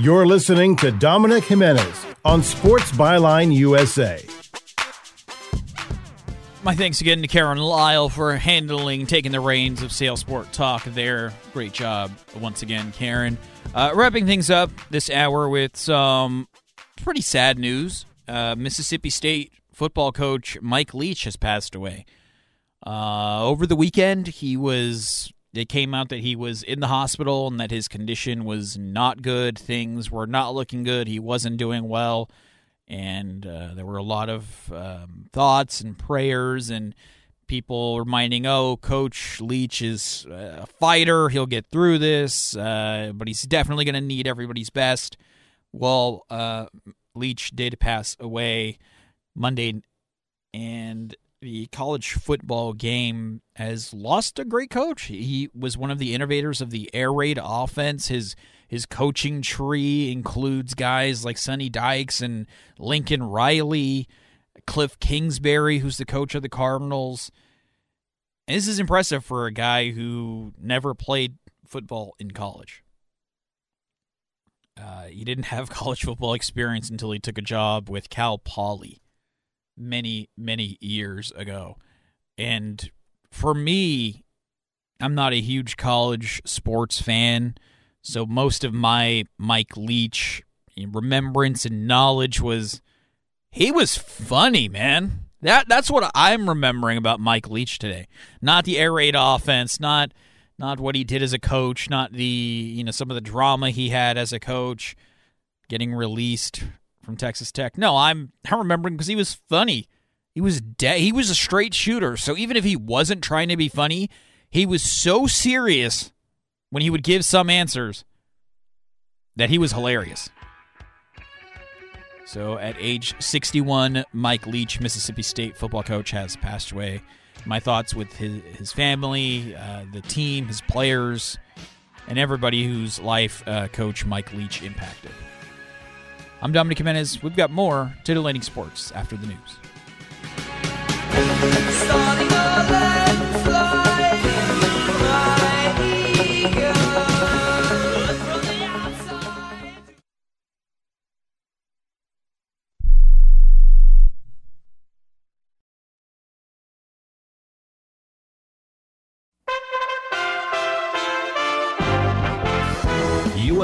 You're listening to Dominic Jimenez on Sports Byline USA. My thanks again to Karen Lyle for handling, taking the reins of Sailsport Talk there. Great job once again, Karen. Uh, wrapping things up this hour with some pretty sad news. Uh, Mississippi State football coach Mike Leach has passed away. Uh, over the weekend, he was it came out that he was in the hospital and that his condition was not good. Things were not looking good. He wasn't doing well. And uh, there were a lot of um, thoughts and prayers and people reminding, oh, Coach Leach is a fighter. He'll get through this, uh, but he's definitely going to need everybody's best. Well, uh, Leach did pass away Monday, and the college football game has lost a great coach. He was one of the innovators of the air raid offense. His his coaching tree includes guys like Sonny Dykes and Lincoln Riley, Cliff Kingsbury, who's the coach of the Cardinals. And this is impressive for a guy who never played football in college. Uh, he didn't have *laughs* college football experience until he took a job with Cal Poly many, many years ago. And for me, I'm not a huge college sports fan, so most of my Mike Leach remembrance and knowledge was he was funny, man. That that's what I'm remembering about Mike Leach today. Not the air raid offense, not not what he did as a coach, not the you know some of the drama he had as a coach, getting released from Texas Tech. No, I'm I'm remembering because he was funny. He was de- he was a straight shooter. So even if he wasn't trying to be funny, he was so serious when he would give some answers that he was hilarious. So at age 61, Mike Leach, Mississippi State football coach, has passed away. My thoughts with his, his family, uh, the team, his players, and everybody whose life uh, Coach Mike Leach impacted. I'm Dominic Jimenez. We've got more titillating sports after the news.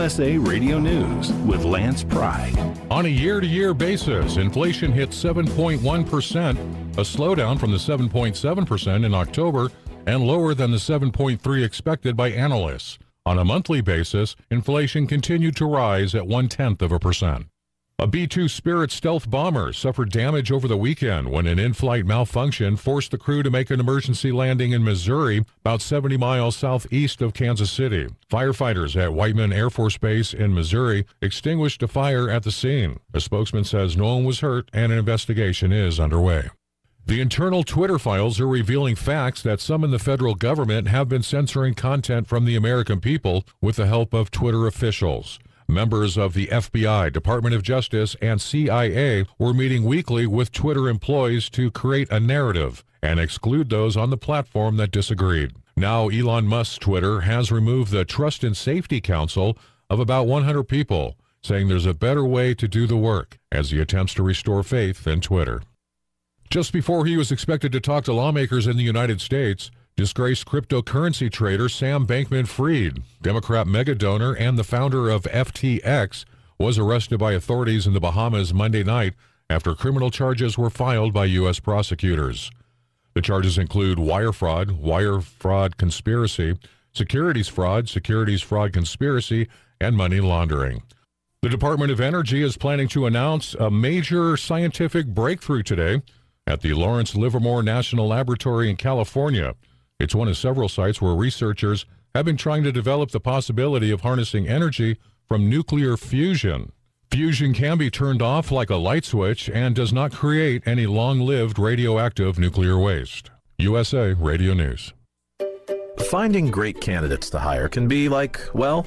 USA Radio News with Lance Pride. On a year to year basis, inflation hit 7.1%, a slowdown from the 7.7% in October and lower than the 7.3 expected by analysts. On a monthly basis, inflation continued to rise at one tenth of a percent. A B 2 Spirit stealth bomber suffered damage over the weekend when an in flight malfunction forced the crew to make an emergency landing in Missouri, about 70 miles southeast of Kansas City. Firefighters at Whiteman Air Force Base in Missouri extinguished a fire at the scene. A spokesman says no one was hurt and an investigation is underway. The internal Twitter files are revealing facts that some in the federal government have been censoring content from the American people with the help of Twitter officials. Members of the FBI, Department of Justice, and CIA were meeting weekly with Twitter employees to create a narrative and exclude those on the platform that disagreed. Now, Elon Musk's Twitter has removed the Trust and Safety Council of about 100 people, saying there's a better way to do the work as he attempts to restore faith in Twitter. Just before he was expected to talk to lawmakers in the United States, Disgraced cryptocurrency trader Sam Bankman Fried, Democrat mega donor and the founder of FTX, was arrested by authorities in the Bahamas Monday night after criminal charges were filed by U.S. prosecutors. The charges include wire fraud, wire fraud conspiracy, securities fraud, securities fraud conspiracy, and money laundering. The Department of Energy is planning to announce a major scientific breakthrough today at the Lawrence Livermore National Laboratory in California. It's one of several sites where researchers have been trying to develop the possibility of harnessing energy from nuclear fusion. Fusion can be turned off like a light switch and does not create any long lived radioactive nuclear waste. USA Radio News. Finding great candidates to hire can be like, well,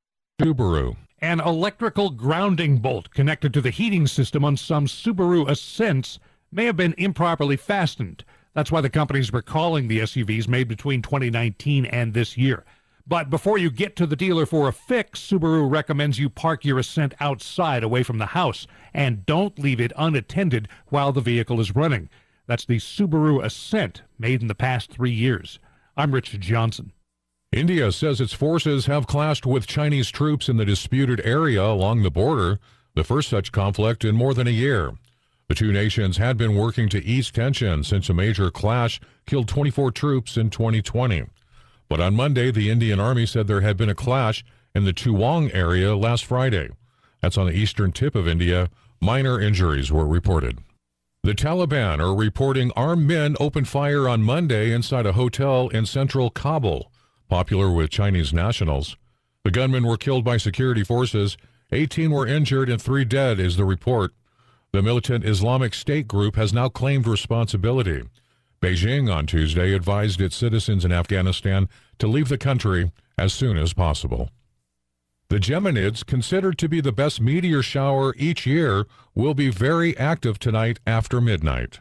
Subaru. An electrical grounding bolt connected to the heating system on some Subaru Ascents may have been improperly fastened. That's why the company's recalling the SUVs made between 2019 and this year. But before you get to the dealer for a fix, Subaru recommends you park your Ascent outside away from the house and don't leave it unattended while the vehicle is running. That's the Subaru Ascent made in the past three years. I'm Richard Johnson. India says its forces have clashed with Chinese troops in the disputed area along the border, the first such conflict in more than a year. The two nations had been working to ease tension since a major clash killed 24 troops in 2020. But on Monday, the Indian Army said there had been a clash in the Tawang area last Friday. That's on the eastern tip of India. Minor injuries were reported. The Taliban are reporting armed men opened fire on Monday inside a hotel in central Kabul popular with Chinese nationals. The gunmen were killed by security forces. 18 were injured and three dead, is the report. The militant Islamic State group has now claimed responsibility. Beijing on Tuesday advised its citizens in Afghanistan to leave the country as soon as possible. The Geminids, considered to be the best meteor shower each year, will be very active tonight after midnight.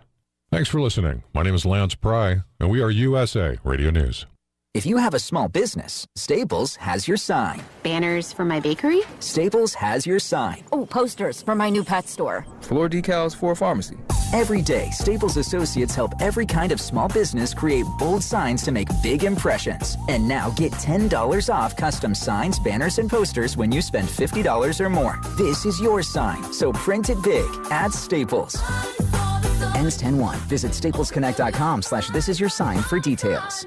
Thanks for listening. My name is Lance Pry, and we are USA Radio News. If you have a small business, Staples has your sign. Banners for my bakery? Staples has your sign. Oh, posters for my new pet store. Floor decals for a pharmacy. Every day, Staples associates help every kind of small business create bold signs to make big impressions. And now get $10 off custom signs, banners, and posters when you spend $50 or more. This is your sign, so print it big at Staples. Ends 10-1. Visit staplesconnect.com slash this is your sign for details.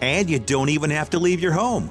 And you don't even have to leave your home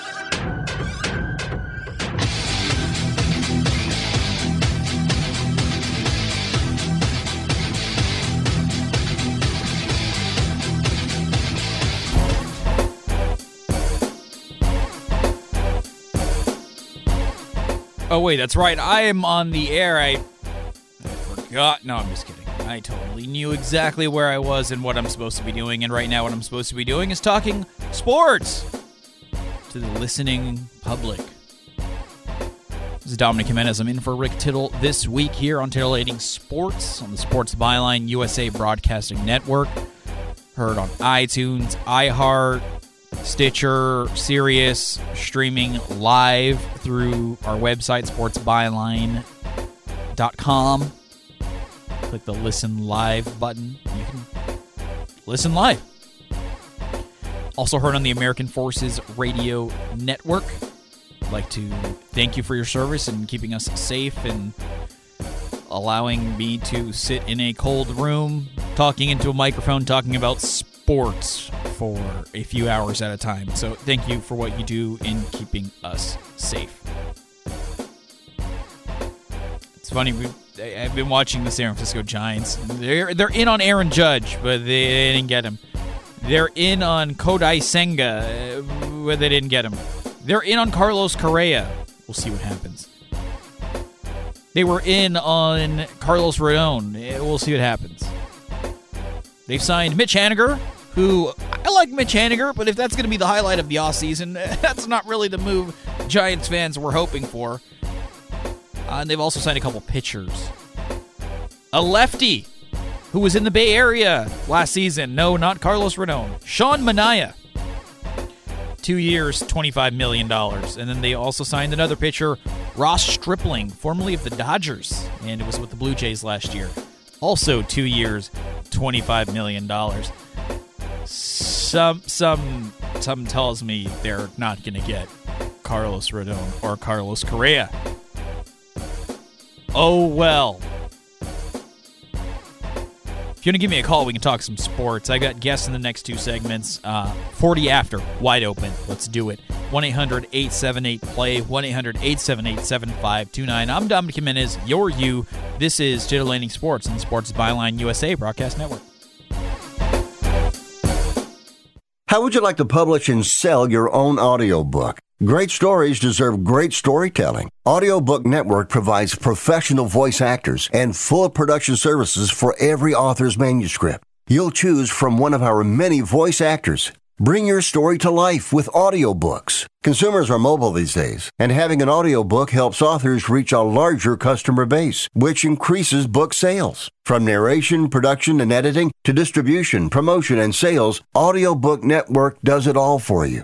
Oh wait, that's right. I am on the air. I, forgot. No, I'm just kidding. I totally knew exactly where I was and what I'm supposed to be doing. And right now, what I'm supposed to be doing is talking sports to the listening public. This is Dominic Jimenez. I'm in for Rick Tittle this week here on Titillating Sports on the Sports Byline USA Broadcasting Network. Heard on iTunes, iHeart, Stitcher, Sirius, streaming live through our website, sportsbyline.com. Click the listen live button. You can listen live. Also heard on the American Forces Radio Network. I'd like to thank you for your service and keeping us safe and allowing me to sit in a cold room talking into a microphone talking about sports for a few hours at a time. So thank you for what you do in keeping us safe. It's funny. We, I've been watching the San Francisco Giants. They're they're in on Aaron Judge, but they, they didn't get him. They're in on Kodai Senga, uh, but they didn't get him. They're in on Carlos Correa. We'll see what happens. They were in on Carlos Rodon. We'll see what happens. They've signed Mitch Haniger, who I like Mitch Haniger, but if that's going to be the highlight of the offseason, *laughs* that's not really the move Giants fans were hoping for. Uh, and they've also signed a couple pitchers. A lefty who was in the Bay Area last season. No, not Carlos Rodon. Sean Manaea. Two years, $25 million. And then they also signed another pitcher, Ross Stripling, formerly of the Dodgers, and it was with the Blue Jays last year. Also two years, $25 million some some some tells me they're not going to get Carlos Rodon or Carlos Correa. Oh well. If you want to give me a call, we can talk some sports. I got guests in the next two segments. Uh, 40 after, wide open. Let's do it. 1 800 878 play, 1 800 878 7529. I'm Dominic Jimenez, you're you. This is Titillating Sports the Sports Byline USA Broadcast Network. How would you like to publish and sell your own audiobook? Great stories deserve great storytelling. Audiobook Network provides professional voice actors and full production services for every author's manuscript. You'll choose from one of our many voice actors. Bring your story to life with audiobooks. Consumers are mobile these days, and having an audiobook helps authors reach a larger customer base, which increases book sales. From narration, production, and editing to distribution, promotion, and sales, Audiobook Network does it all for you.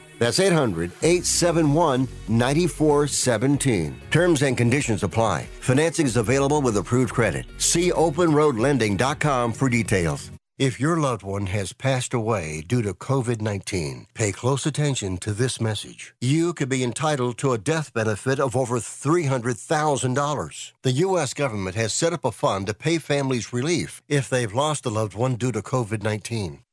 That's 800 871 9417. Terms and conditions apply. Financing is available with approved credit. See openroadlending.com for details. If your loved one has passed away due to COVID 19, pay close attention to this message. You could be entitled to a death benefit of over $300,000. The U.S. government has set up a fund to pay families relief if they've lost a loved one due to COVID 19.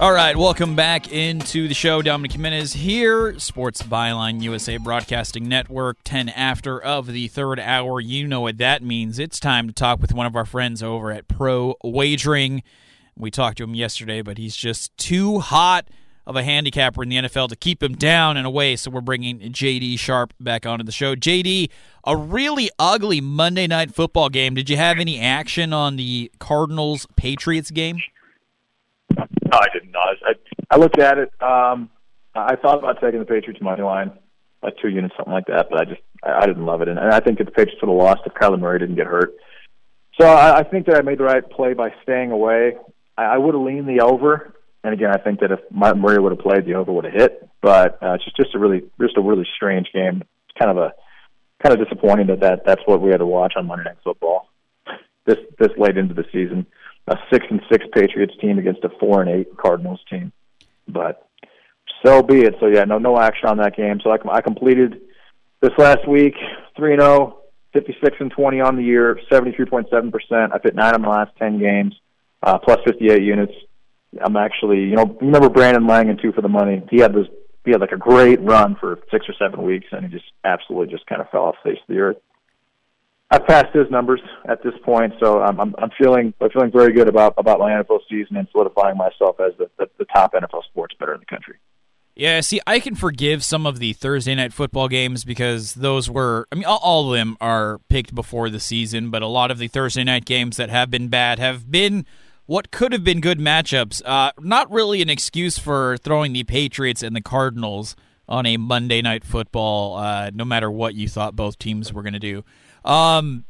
All right, welcome back into the show. Dominic Jimenez here, Sports Byline USA Broadcasting Network, 10 after of the third hour. You know what that means. It's time to talk with one of our friends over at Pro Wagering. We talked to him yesterday, but he's just too hot of a handicapper in the NFL to keep him down in a way. So we're bringing JD Sharp back onto the show. JD, a really ugly Monday night football game. Did you have any action on the Cardinals Patriots game? No, I didn't. I, I, I looked at it. Um, I thought about taking the Patriots money line, like two units, something like that, but I just I, I didn't love it, and, and I think that the Patriots would have lost if Kyler Murray didn't get hurt. So I, I think that I made the right play by staying away. I, I would have leaned the over, and again, I think that if Murray would have played, the over would have hit. But uh, it's just just a really just a really strange game. It's kind of a kind of disappointing that, that that's what we had to watch on Monday Night Football this this late into the season a six and six Patriots team against a four and eight Cardinals team. But so be it. So yeah, no no action on that game. So I, I completed this last week three and zero. 56 and 20 on the year, 73.7%. I've hit nine of my last 10 games, uh, plus 58 units. I'm actually, you know, remember Brandon Lang and two for the money. He had this, he had like a great run for six or seven weeks, and he just absolutely just kind of fell off the face of the earth. I've passed his numbers at this point, so I'm I'm, I'm feeling I'm feeling very good about about my NFL season and solidifying myself as the, the, the top NFL sports bettor in the country. Yeah, see, I can forgive some of the Thursday night football games because those were, I mean, all, all, of them are picked before the season, but a lot of the Thursday night games that have been bad have been what could have been good matchups. Uh, not really an excuse for throwing the Patriots and the Cardinals on a Monday night football, uh, no matter what you thought both teams were going to do. Um,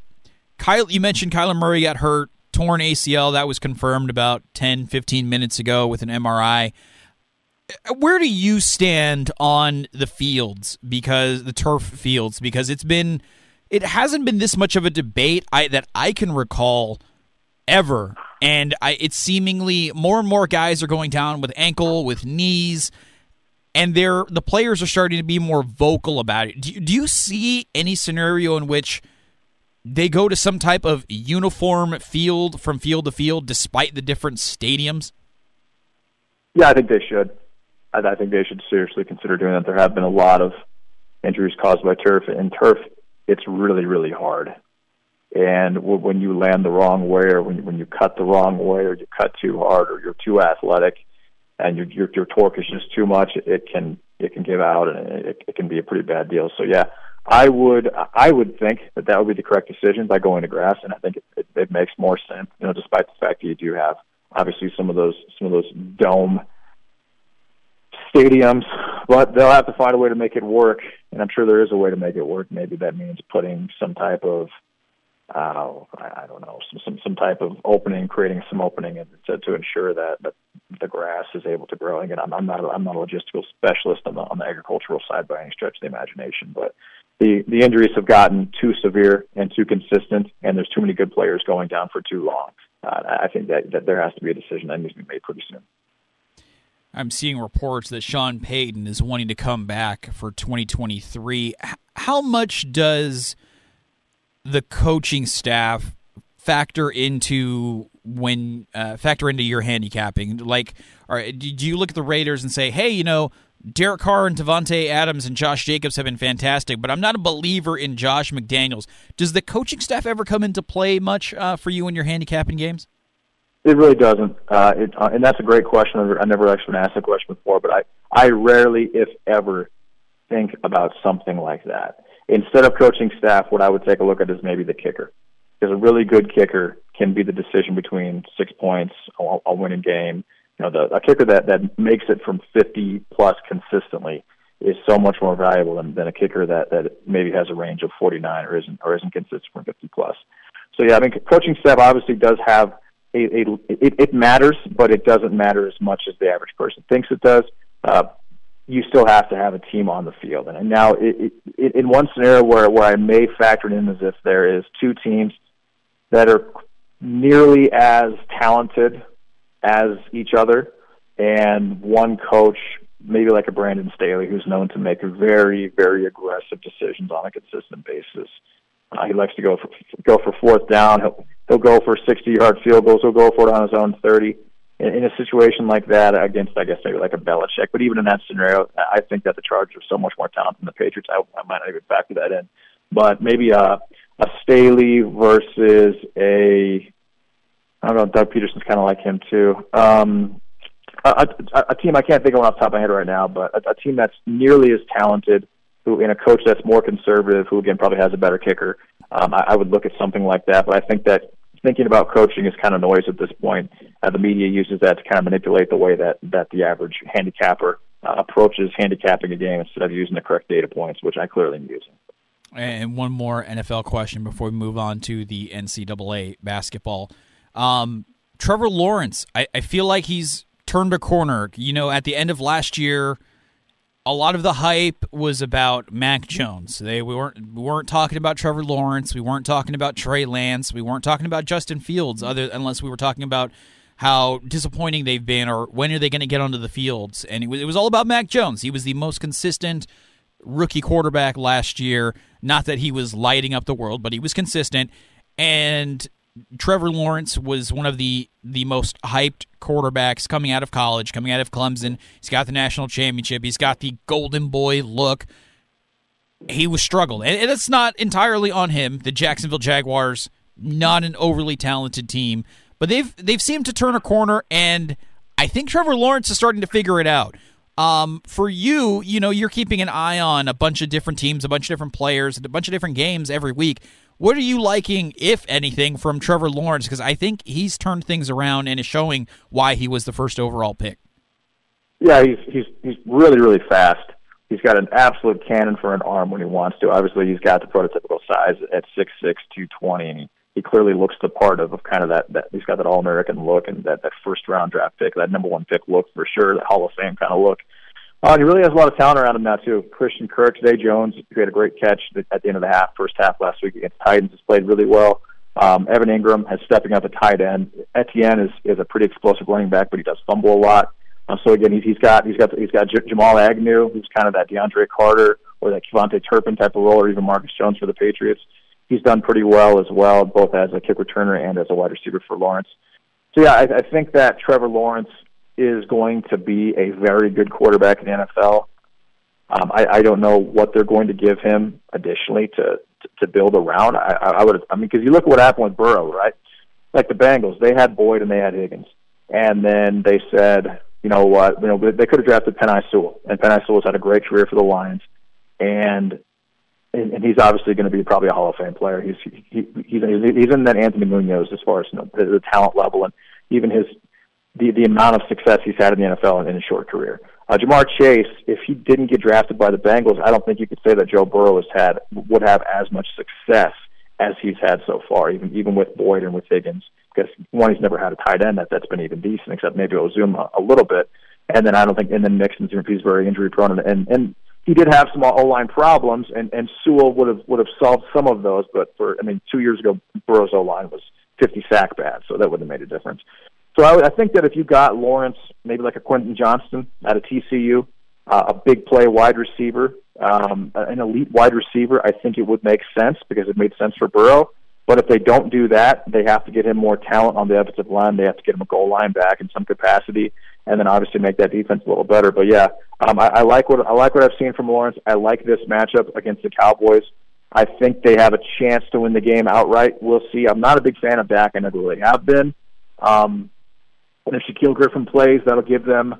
Kyle, you mentioned Kyler Murray got hurt, torn ACL. That was confirmed about 10, 15 minutes ago with an MRI. Where do you stand on the fields because the turf fields because it's been it hasn't been this much of a debate I, that I can recall ever and I, it's seemingly more and more guys are going down with ankle with knees and they're the players are starting to be more vocal about it. Do, do you see any scenario in which they go to some type of uniform field from field to field despite the different stadiums? Yeah, I think they should. I, I think they should seriously consider doing that. There have been a lot of injuries caused by turf, and turf, it's really, really hard. And when you land the wrong way, or when you, when you cut the wrong way, or you cut too hard, or you're too athletic, and your your, your torque is just too much, it can it can give out, and it, it can be a pretty bad deal. So yeah, I would I would think that that would be the correct decision by going to grass, and I think it, it, it makes more sense. You know, despite the fact that you do have obviously some of those some of those dome stadiums, but they'll have to find a way to make it work, and I'm sure there is a way to make it work. Maybe that means putting some type of uh, I, I don't know, some, some some type of opening, creating some opening to, to ensure that, that the grass is able to grow. Again, I'm, I'm not a, I'm not a logistical specialist on the on the agricultural side by any stretch of the imagination, but the the injuries have gotten too severe and too consistent, and there's too many good players going down for too long. Uh, I think that, that there has to be a decision that needs to be made pretty soon. I'm seeing reports that Sean Payton is wanting to come back for 2023. How much does the coaching staff factor into when uh, factor into your handicapping? Like, do you look at the Raiders and say, hey, you know, Derek Carr and Davante Adams and Josh Jacobs have been fantastic, but I'm not a believer in Josh McDaniels. Does the coaching staff ever come into play much uh, for you in your handicapping games? It really doesn't, uh, it, uh, and that's a great question. I never actually been asked that question before, but I I rarely, if ever, think about something like that. Instead of coaching staff, what I would take a look at is maybe the kicker, because a really good kicker can be the decision between six points, a, a winning game, know, the a kicker that that makes it from 50 plus consistently is so much more valuable than, than a kicker that that maybe has a range of 49 or isn't or isn't consistent from 50 plus. So yeah, I mean, coaching staff obviously does have a, a it, it matters, but it doesn't matter as much as the average person thinks it does. Uh, you still have to have a team on the field, and, and now it, it, in one scenario where where I may factor it in as if there is two teams that are nearly as talented as each other, and one coach, maybe like a Brandon Staley, who's known to make very, very aggressive decisions on a consistent basis. Uh, he likes to go for go for fourth down. He'll he'll go for 60 yard field goals. He'll go for it on his own 30. In, in a situation like that, against I guess maybe like a Belichick, but even in that scenario, I think that the Chargers are so much more talented than the Patriots. I, I might not even factor that in, but maybe a a Staley versus a I don't know. Doug Pederson's kind of like him too. Um, a, a, a team I can't think of off the top of my head right now, but a, a team that's nearly as talented, who in a coach that's more conservative, who again probably has a better kicker. Um, I, I would look at something like that, but I think that thinking about coaching is kind of noise at this point. Uh, the media uses that to kind of manipulate the way that that the average handicapper uh, approaches handicapping a game instead of using the correct data points, which I clearly am using. And one more NFL question before we move on to the NCAA basketball. Um, Trevor Lawrence, I, I feel like he's turned a corner. You know, at the end of last year, a lot of the hype was about Mac Jones. They we weren't we weren't talking about Trevor Lawrence. We weren't talking about Trey Lance. We weren't talking about Justin Fields. Other unless we were talking about how disappointing they've been or when are they going to get onto the fields. And it was, it was all about Mac Jones. He was the most consistent rookie quarterback last year. Not that he was lighting up the world, but he was consistent. And Trevor Lawrence was one of the the most hyped quarterbacks coming out of college, coming out of Clemson. He's got the national championship. He's got the golden boy look. He was struggling, and it's not entirely on him. The Jacksonville Jaguars, not an overly talented team, but they've they've seemed to turn a corner, and I think Trevor Lawrence is starting to figure it out. Um, for you, you know, you're keeping an eye on a bunch of different teams, a bunch of different players, and a bunch of different games every week. What are you liking, if anything, from Trevor Lawrence? Because I think he's turned things around and is showing why he was the first overall pick. Yeah, he's he's he's really really fast. He's got an absolute cannon for an arm when he wants to. Obviously, he's got the prototypical size at six six two twenty, and he, he clearly looks the part of, of kind of that, that he's got that all American look and that, that first round draft pick, that number one pick look for sure, that Hall of Fame kind of look. Uh, he really has a lot of talent around him now too. Christian Kirk, Zay Jones, he had a great catch at the end of the half, first half last week against Titans. Has played really well. Um, Evan Engram has stepping up at tight end. Etienne is is a pretty explosive running back, but he does fumble a lot. Uh, so again, he's, he's got he's got he's got J- Jamal Agnew, who's kind of that DeAndre Carter or that KaVontae Turpin type of role, or even Marcus Jones for the Patriots. He's done pretty well as well, both as a kick returner and as a wide receiver for Lawrence. So yeah, I, I think that Trevor Lawrence is going to be a very good quarterback in the NFL. Um, I, I don't know what they're going to give him additionally to to, to build around. I, I would, I mean, because you look at what happened with Burrow, right? Like the Bengals, they had Boyd and they had Higgins, and then they said, you know what, you know, they could have drafted Penei Sewell, and Penei Sewell's had a great career for the Lions, and and, and he's obviously going to be probably a Hall of Fame player. He's he, he's he's in that Anthony Munoz as far as you know, the, the talent level and even his the the amount of success he's had in the NFL in, in a short career. Uh, Ja'Marr Chase, if he didn't get drafted by the Bengals, I don't think you could say that Joe Burrow has had would have as much success as he's had so far, even even with Boyd and with Higgins. Because one, he's never had a tight end that that's been even decent, except maybe Uzomah a little bit. And then I don't think, and then Mixon's he's very injury prone, and, and and he did have some O line problems, and and Sewell would have would have solved some of those. But for I mean, two years ago, Burrow's O line was 50 sack bad, so that wouldn't have made a difference. So I, I think that if you got Lawrence, maybe like a Quentin Johnston out of TCU, uh, a big play wide receiver, um, an elite wide receiver, I think it would make sense because it made sense for Burrow. But if they don't do that, they have to get him more talent on the offensive line. They have to get him a goal line back in some capacity, and then obviously make that defense a little better. But yeah, um, I, I like what I like what I've seen from Lawrence. I like this matchup against the Cowboys. I think they have a chance to win the game outright. We'll see. I'm not a big fan of Dak. I never really have been. Um, and if Shaquill Griffin plays, that'll give them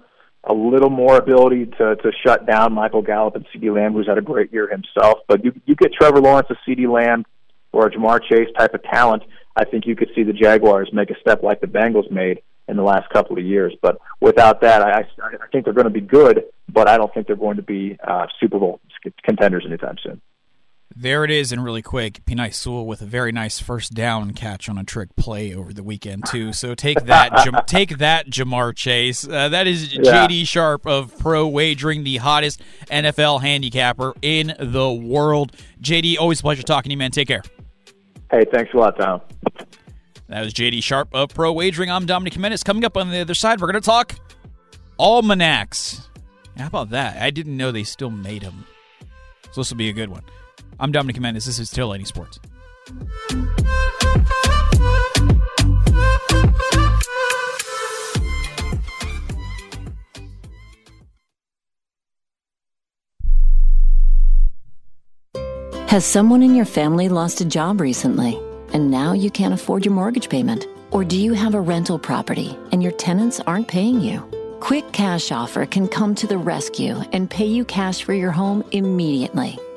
a little more ability to to shut down Michael Gallup and CeeDee Lamb, who's had a great year himself. But you you get Trevor Lawrence, a CeeDee Lamb, or a Ja'Marr Chase type of talent, I think you could see the Jaguars make a step like the Bengals made in the last couple of years. But without that, I, I think they're going to be good, but I don't think they're going to be uh, Super Bowl contenders anytime soon. There it is, and really quick, Penei Sewell with a very nice first down catch on a trick play over the weekend too. So take that, Jam- *laughs* take that, Ja'Marr Chase. Uh, that is yeah. JD Sharp of Pro Wagering, the hottest NFL handicapper in the world. JD, always a pleasure talking to you, man. Take care. Hey, thanks a lot, Dom. That was JD Sharp of Pro Wagering. I'm Dominic Jimenez. Coming up on the other side, we're going to talk almanacs. How about that? I didn't know they still made them. So this will be a good one. I'm Dominic Jimenez. This is Titillating Sports. Has someone in your family lost a job recently and now you can't afford your mortgage payment? Or do you have a rental property and your tenants aren't paying you? Quick Cash Offer can come to the rescue and pay you cash for your home immediately.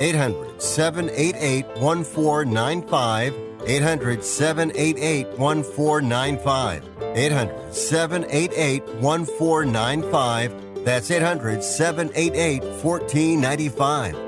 800 788 1495. 800 788 1495. 800 788 1495. That's 800 788 1495.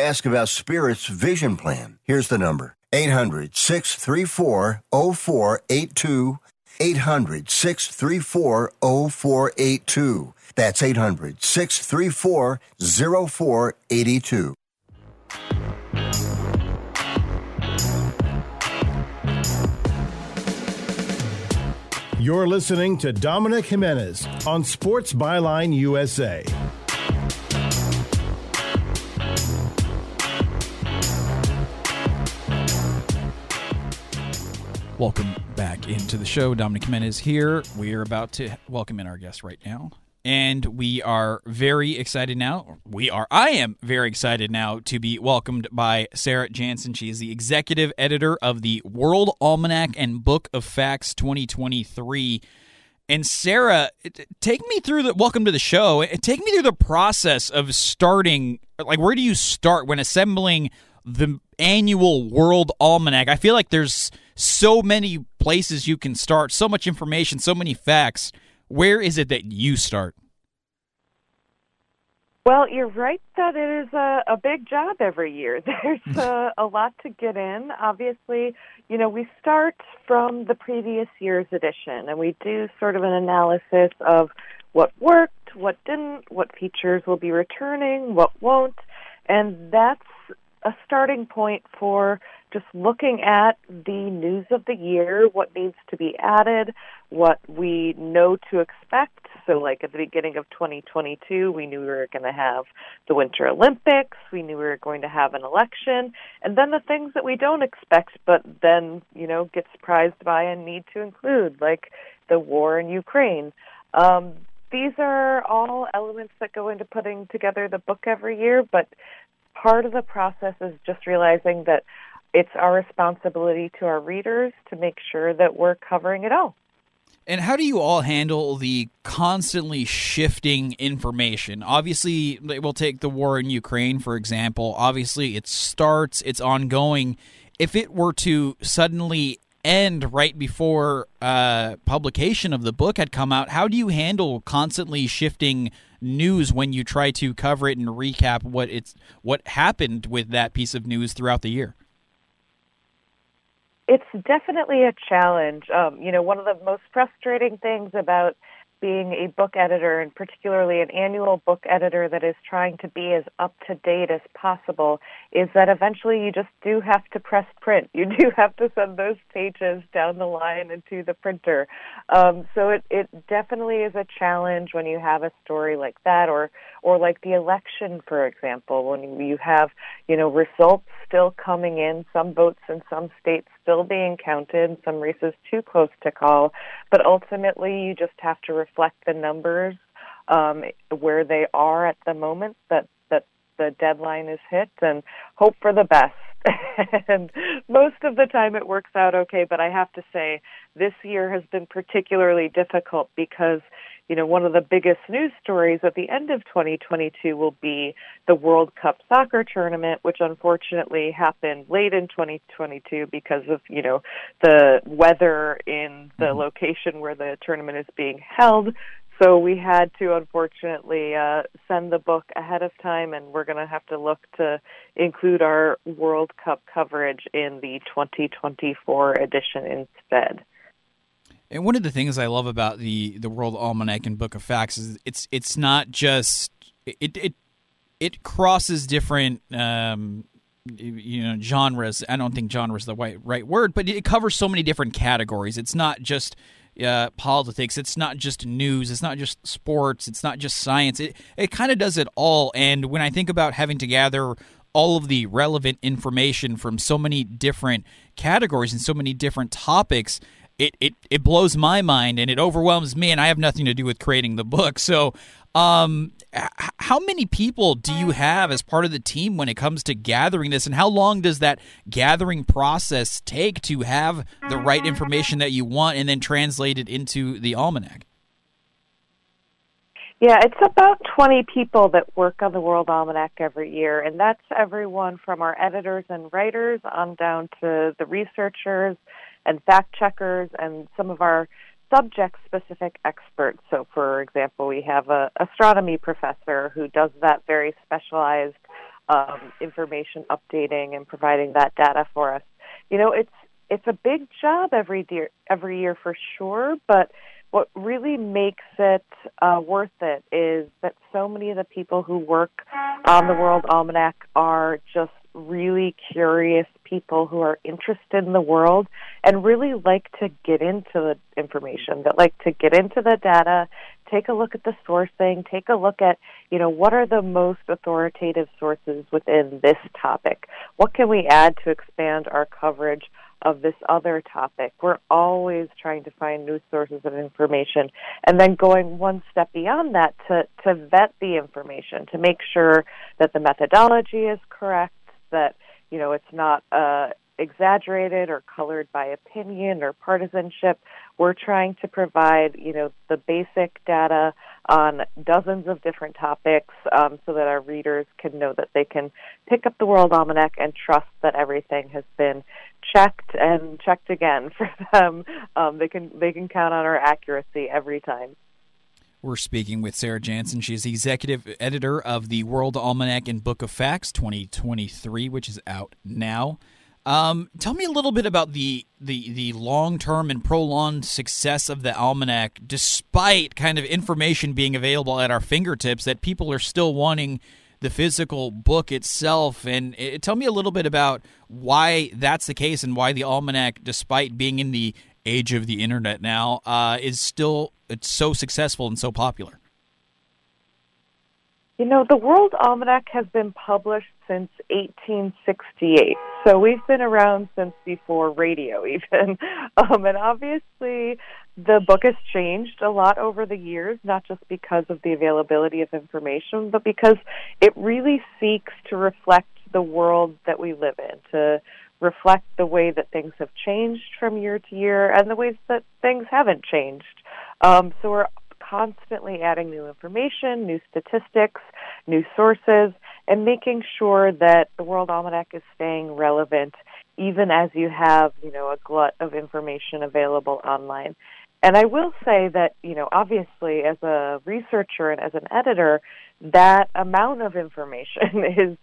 ask about Spirit's vision plan. Here's the number 800 634 0482. 800 634 0482. That's 800 634 0482. You're listening to Dominic Jimenez on Sports Byline USA. Welcome back into the show. Dominic Jimenez here. We are about to welcome in our guest right now. And we are very excited now. We are, I am very excited now to be welcomed by Sarah Janssen. She is the executive editor of the World Almanac and Book of Facts 2023. And Sarah, take me through the welcome to the show. Uh, take me through the process of starting. Like, where do you start when assembling the annual World Almanac? I feel like there's so many places you can start, so much information, so many facts. Where is it that you start? Well, you're right that it is a, a big job every year. *laughs* There's a, a lot to get in. Obviously, you know, we start from the previous year's edition and we do sort of an analysis of what worked, what didn't, what features will be returning, what won't. And that's a starting point for just looking at the news of the year, what needs to be added, what we know to expect. So, like at the beginning of 2022, we knew we were going to have the Winter Olympics, we knew we were going to have an election, and then the things that we don't expect, but then, you know, get surprised by and need to include, like the war in Ukraine. Um, these are all elements that go into putting together the book every year, but part of the process is just realizing that it's our responsibility to our readers to make sure that we're covering it all. And how do you all handle the constantly shifting information? Obviously, we'll take the war in Ukraine, for example. Obviously, it starts, it's ongoing. If it were to suddenly end right before uh, publication of the book had come out, how do you handle constantly shifting news when you try to cover it and recap what it's what happened with that piece of news throughout the year? It's definitely a challenge. Um, you know, one of the most frustrating things about being a book editor, and particularly an annual book editor that is trying to be as up to date as possible, is that eventually you just do have to press print. *laughs* You do have to send those pages down the line into the printer. Um, so it, it definitely is a challenge when you have a story like that, or or like the election, for example, when you have you know results still coming in, some votes in some states still being counted, some races too close to call, but ultimately you just have to reflect the numbers um, where they are at the moment that that the deadline is hit and hope for the best. *laughs* and most of the time it works out okay, but I have to say this year has been particularly difficult because you know, one of the biggest news stories at the end of 2022 will be the World Cup soccer tournament, which unfortunately happened late in 2022 because of, you know, the weather in the location where the tournament is being held. so we had to unfortunately uh, send the book ahead of time, and we're going to have to look to include our World Cup coverage in the 2024 edition instead. And one of the things I love about the the World Almanac and Book of Facts is it's it's not just it it it crosses different um, you know genres. I don't think genre is the right right word, but it covers so many different categories. It's not just uh, politics. It's not just news. It's not just sports. It's not just science. It it kind of does it all. And when I think about having to gather all of the relevant information from so many different categories and so many different topics, it, it, it blows my mind and it overwhelms me, and I have nothing to do with creating the book. So, um, how many people do you have as part of the team when it comes to gathering this, and how long does that gathering process take to have the right information that you want and then translate it into the almanac? Yeah, it's about 20 people that work on the World Almanac every year, and that's everyone from our editors and writers on down to the researchers and fact checkers and some of our subject specific experts. So, for example, we have an astronomy professor who does that very specialized um, information updating and providing that data for us. You know, it's it's a big job every year, every year for sure, but what really makes it uh, worth it is that so many of the people who work on the World Almanac are just really curious people who are interested in the world and really like to get into the information, that like to get into the data, take a look at the sourcing, take a look at, you know, what are the most authoritative sources within this topic? What can we add to expand our coverage of this other topic? We're always trying to find new sources of information and then going one step beyond that to, to vet the information, to make sure that the methodology is correct, that you know it's not uh, exaggerated or colored by opinion or partisanship. We're trying to provide you know the basic data on dozens of different topics um, so that our readers can know that they can pick up the World Almanac and trust that everything has been checked and checked again *laughs* for them. Um, they can they can count on our accuracy every time. We're speaking with Sarah Janssen. She is executive editor of the World Almanac and Book of Facts 2023, which is out now. Um, tell me a little bit about the the, the long term and prolonged success of the almanac, despite kind of information being available at our fingertips, that people are still wanting the physical book itself. And it, uh, tell me a little bit about why that's the case and why the almanac, despite being in the age of the internet now, uh, is still it's so successful and so popular? You know, the World Almanac has been published since 1868. So we've been around since before radio, *laughs* even. Um, and obviously, the book has changed a lot over the years, not just because of the availability of information, but because it really seeks to reflect the world that we live in, to reflect the way that things have changed from year to year and the ways that things haven't changed. Um, so we're constantly adding new information, new statistics, new sources, and making sure that the World Almanac is staying relevant even as you have, you know, a glut of information available online. And I will say that, you know, obviously as a researcher and as an editor, that amount of information *laughs* is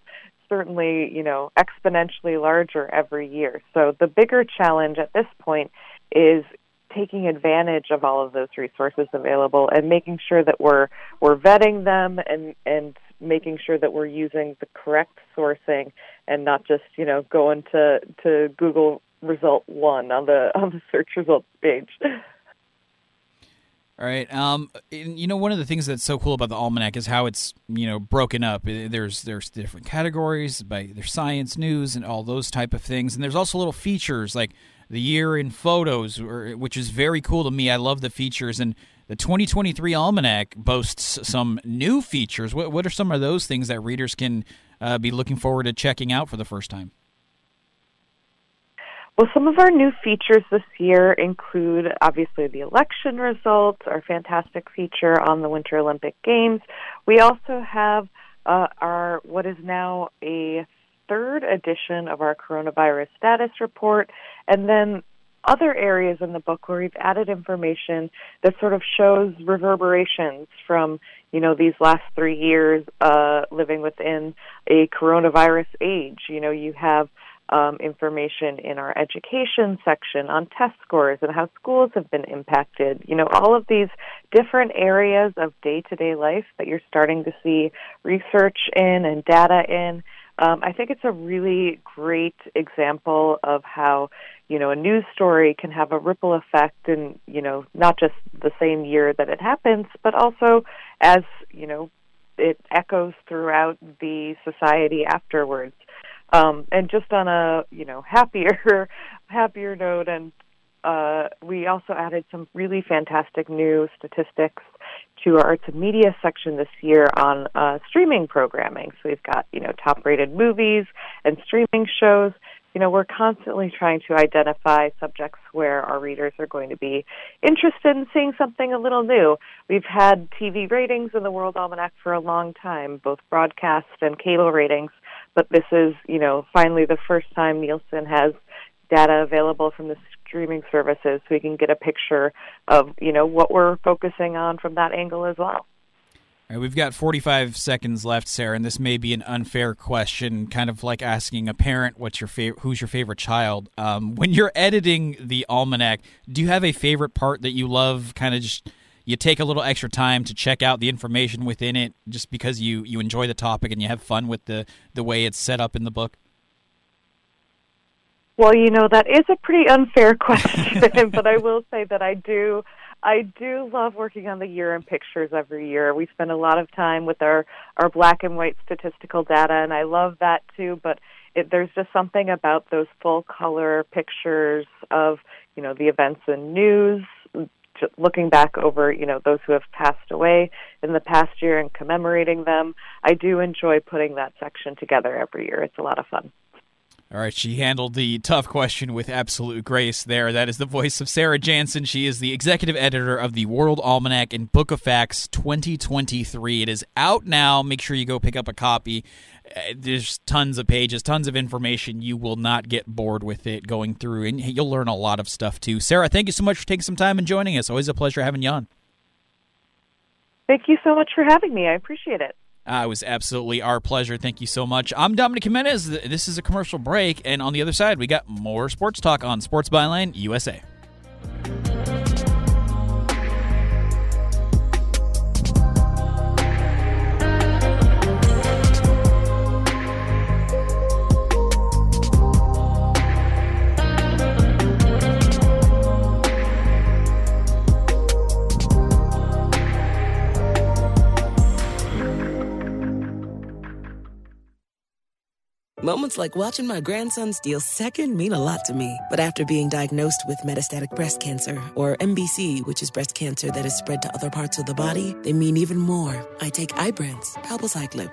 certainly, you know, exponentially larger every year. So the bigger challenge at this point is taking advantage of all of those resources available and making sure that we're we're vetting them and and making sure that we're using the correct sourcing and not just you know going to to Google result one on the on the search results page. All right. Um, you know, one of the things that's so cool about the almanac is how it's you know broken up. There's there's different categories by there's science, news, and all those type of things. And there's also little features like the year in photos, which is very cool to me. I love the features and. The 2023 Almanac boasts some new features. What, what are some of those things that readers can uh, be looking forward to checking out for the first time? Well, some of our new features this year include obviously the election results, our fantastic feature on the Winter Olympic Games. We also have uh, our what is now a third edition of our coronavirus status report, and then other areas in the book where we've added information that sort of shows reverberations from you know these last three years uh, living within a coronavirus age. You know, you have um, information in our education section on test scores and how schools have been impacted. You know, all of these different areas of day to day life that you're starting to see research in and data in. Um, I think it's a really great example of how, you know, a news story can have a ripple effect in, you know, not just the same year that it happens, but also as, you know, it echoes throughout the society afterwards. Um, and just on a you know happier *laughs* happier note, and uh, we also added some really fantastic new statistics to our arts and media section this year on uh, streaming programming. So we've got you know top rated movies and streaming shows. You know, we're constantly trying to identify subjects where our readers are going to be interested in seeing something a little new. We've had TV ratings in the World Almanac for a long time, both broadcast and cable ratings but this is, you know, finally the first time Nielsen has data available from the streaming services so we can get a picture of, you know, what we're focusing on from that angle as well. All right, we've got 45 seconds left, Sarah, and this may be an unfair question, kind of like asking a parent what's your favorite, who's your favorite child. Um, when you're editing the almanac, do you have a favorite part that you love, kind of just you take a little extra time to check out the information within it just because you you enjoy the topic and you have fun with the the way it's set up in the book well you know that is a pretty unfair *laughs* question but i will say that i do I do love working on the year in pictures every year. We spend a lot of time with our our black and white statistical data, and I love that too. But it, there's just something about those full color pictures of you know the events and news looking back over you know those who have passed away in the past year and commemorating them. I do enjoy putting that section together every year. It's a lot of fun. All right, she handled the tough question with absolute grace there. That is the voice of Sarah Janssen. She is the executive editor of the World Almanac and Book of Facts 2023. It is out now. Make sure you go pick up a copy. Uh, there's tons of pages, tons of information. You will not get bored with it going through, and you'll learn a lot of stuff too. Sarah, thank you so much for taking some time and joining us. Always a pleasure having you on. Thank you so much for having me. I appreciate it. Uh, it was absolutely our pleasure. Thank you so much. I'm Dominic Jimenez. This is a commercial break, and on the other side, we got more sports talk on Sports Byline USA. Moments like watching my grandson steal second mean a lot to me. But after being diagnosed with metastatic breast cancer, or MBC, which is breast cancer that is spread to other parts of the body, they mean even more. I take Ibrance, palbociclib.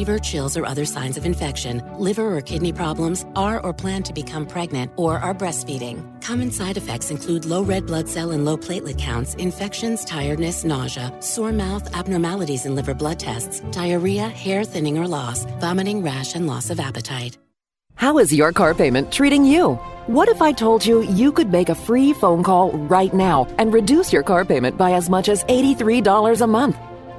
fever, chills, or other signs of infection, liver or kidney problems, are or plan to become pregnant, or are breastfeeding. Common side effects include low red blood cell and low platelet counts, infections, tiredness, nausea, sore mouth, abnormalities in liver blood tests, diarrhea, hair thinning or loss, vomiting, rash, and loss of appetite. How is your car payment treating you? What if I told you you could make a free phone call right now and reduce your car payment by as much as $83 a month?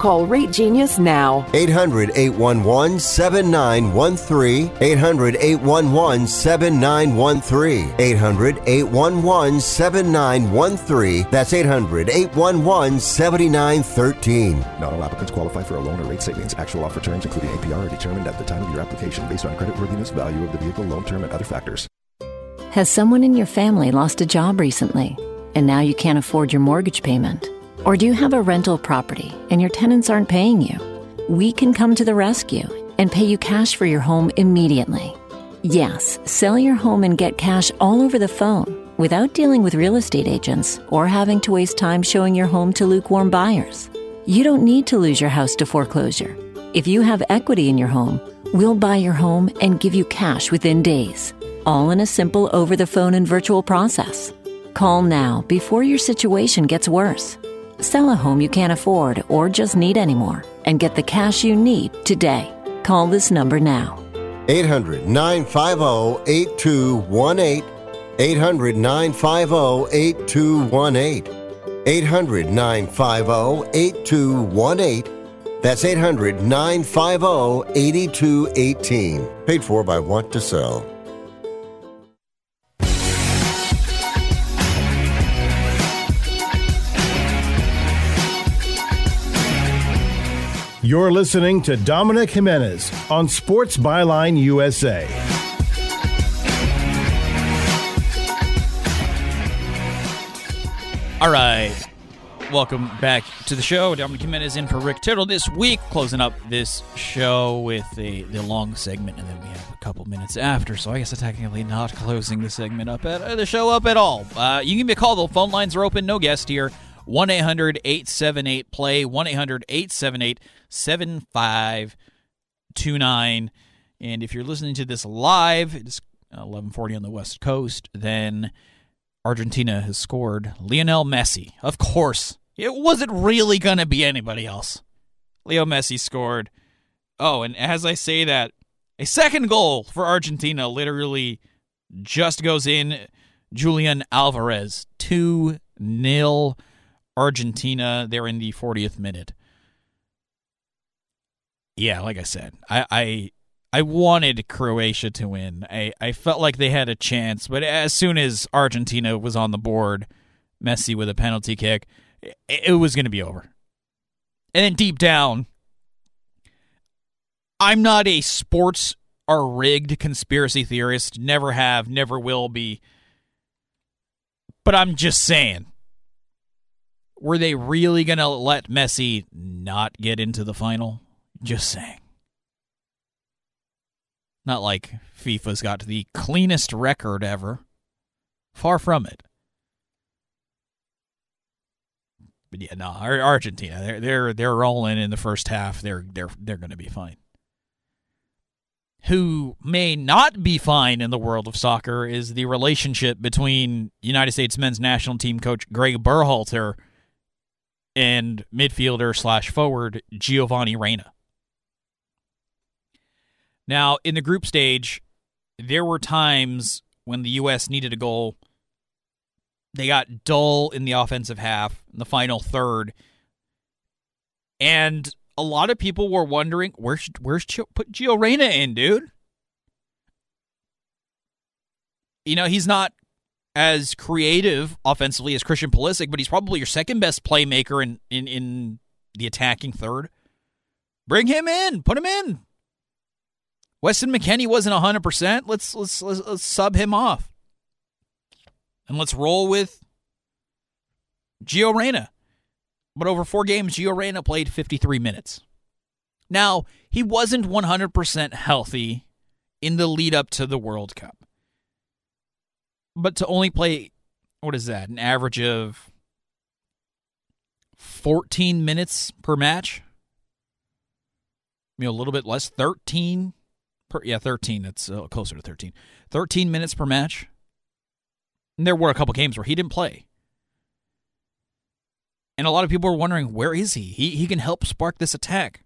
Call Rate Genius now. 800 811 7913. 800 811 7913. 800 811 7913. That's 800 811 7913. Not all applicants qualify for a loan or rate savings. Actual offer terms, including APR, are determined at the time of your application based on creditworthiness, value of the vehicle, loan term, and other factors. Has someone in your family lost a job recently and now you can't afford your mortgage payment? Or do you have a rental property and your tenants aren't paying you? We can come to the rescue and pay you cash for your home immediately. Yes, sell your home and get cash all over the phone without dealing with real estate agents or having to waste time showing your home to lukewarm buyers. You don't need to lose your house to foreclosure. If you have equity in your home, we'll buy your home and give you cash within days, all in a simple over the phone and virtual process. Call now before your situation gets worse. Sell a home you can't afford or just need anymore and get the cash you need today. Call this number now. 800 950 8218. 800 950 8218. 800 950 8218. That's 800 950 8218. Paid for by Want to Sell. You're listening to Dominic Jimenez on Sports Byline USA. All right. Welcome back to the show. Dominic Jimenez in for Rick Tittle this week, closing up this show with the, the long segment, and then we have a couple minutes after. So I guess I'm technically not closing the segment up at uh, the show up at all. Uh, you can give me a call. The phone lines are open. No guest here. 1 800 878 play. 1 800 878 7529. And if you're listening to this live, it's uh, 1140 on the West Coast, then Argentina has scored. Lionel Messi, of course. It wasn't really going to be anybody else. Leo Messi scored. Oh, and as I say that, a second goal for Argentina literally just goes in. Julian Alvarez, 2 0 Argentina. They're in the 40th minute. Yeah, like I said, I, I I wanted Croatia to win. I, I felt like they had a chance, but as soon as Argentina was on the board, Messi with a penalty kick, it, it was going to be over. And then deep down, I'm not a sports are rigged conspiracy theorist. Never have, never will be. But I'm just saying. Were they really going to let Messi not get into the final? Just saying. Not like FIFA's got the cleanest record ever. Far from it. But yeah, no, Argentina, they're they're they're rolling in the first half. They're they're they're going to be fine. Who may not be fine in the world of soccer is the relationship between United States men's national team coach Greg Berhalter and midfielder slash forward Giovanni Reyna. Now, in the group stage, there were times when the U.S. needed a goal. They got dull in the offensive half, in the final third. And a lot of people were wondering where's where's put Gio Reyna in, dude? You know, he's not as creative offensively as Christian Pulisic, but he's probably your second best playmaker in, in, in the attacking third. Bring him in. Put him in. Weston McKennie wasn't 100%. Let's, let's, let's, let's sub him off. And let's roll with Gio Reyna. But over four games, Gio Reyna played 53 minutes. Now, he wasn't 100% healthy in the lead up to the World Cup. But to only play, what is that, an average of 14 minutes per match? You know, a little bit less, 13 per, yeah, 13. That's uh, closer to 13. 13 minutes per match. And there were a couple games where he didn't play. And a lot of people are wondering, where is he? He he can help spark this attack.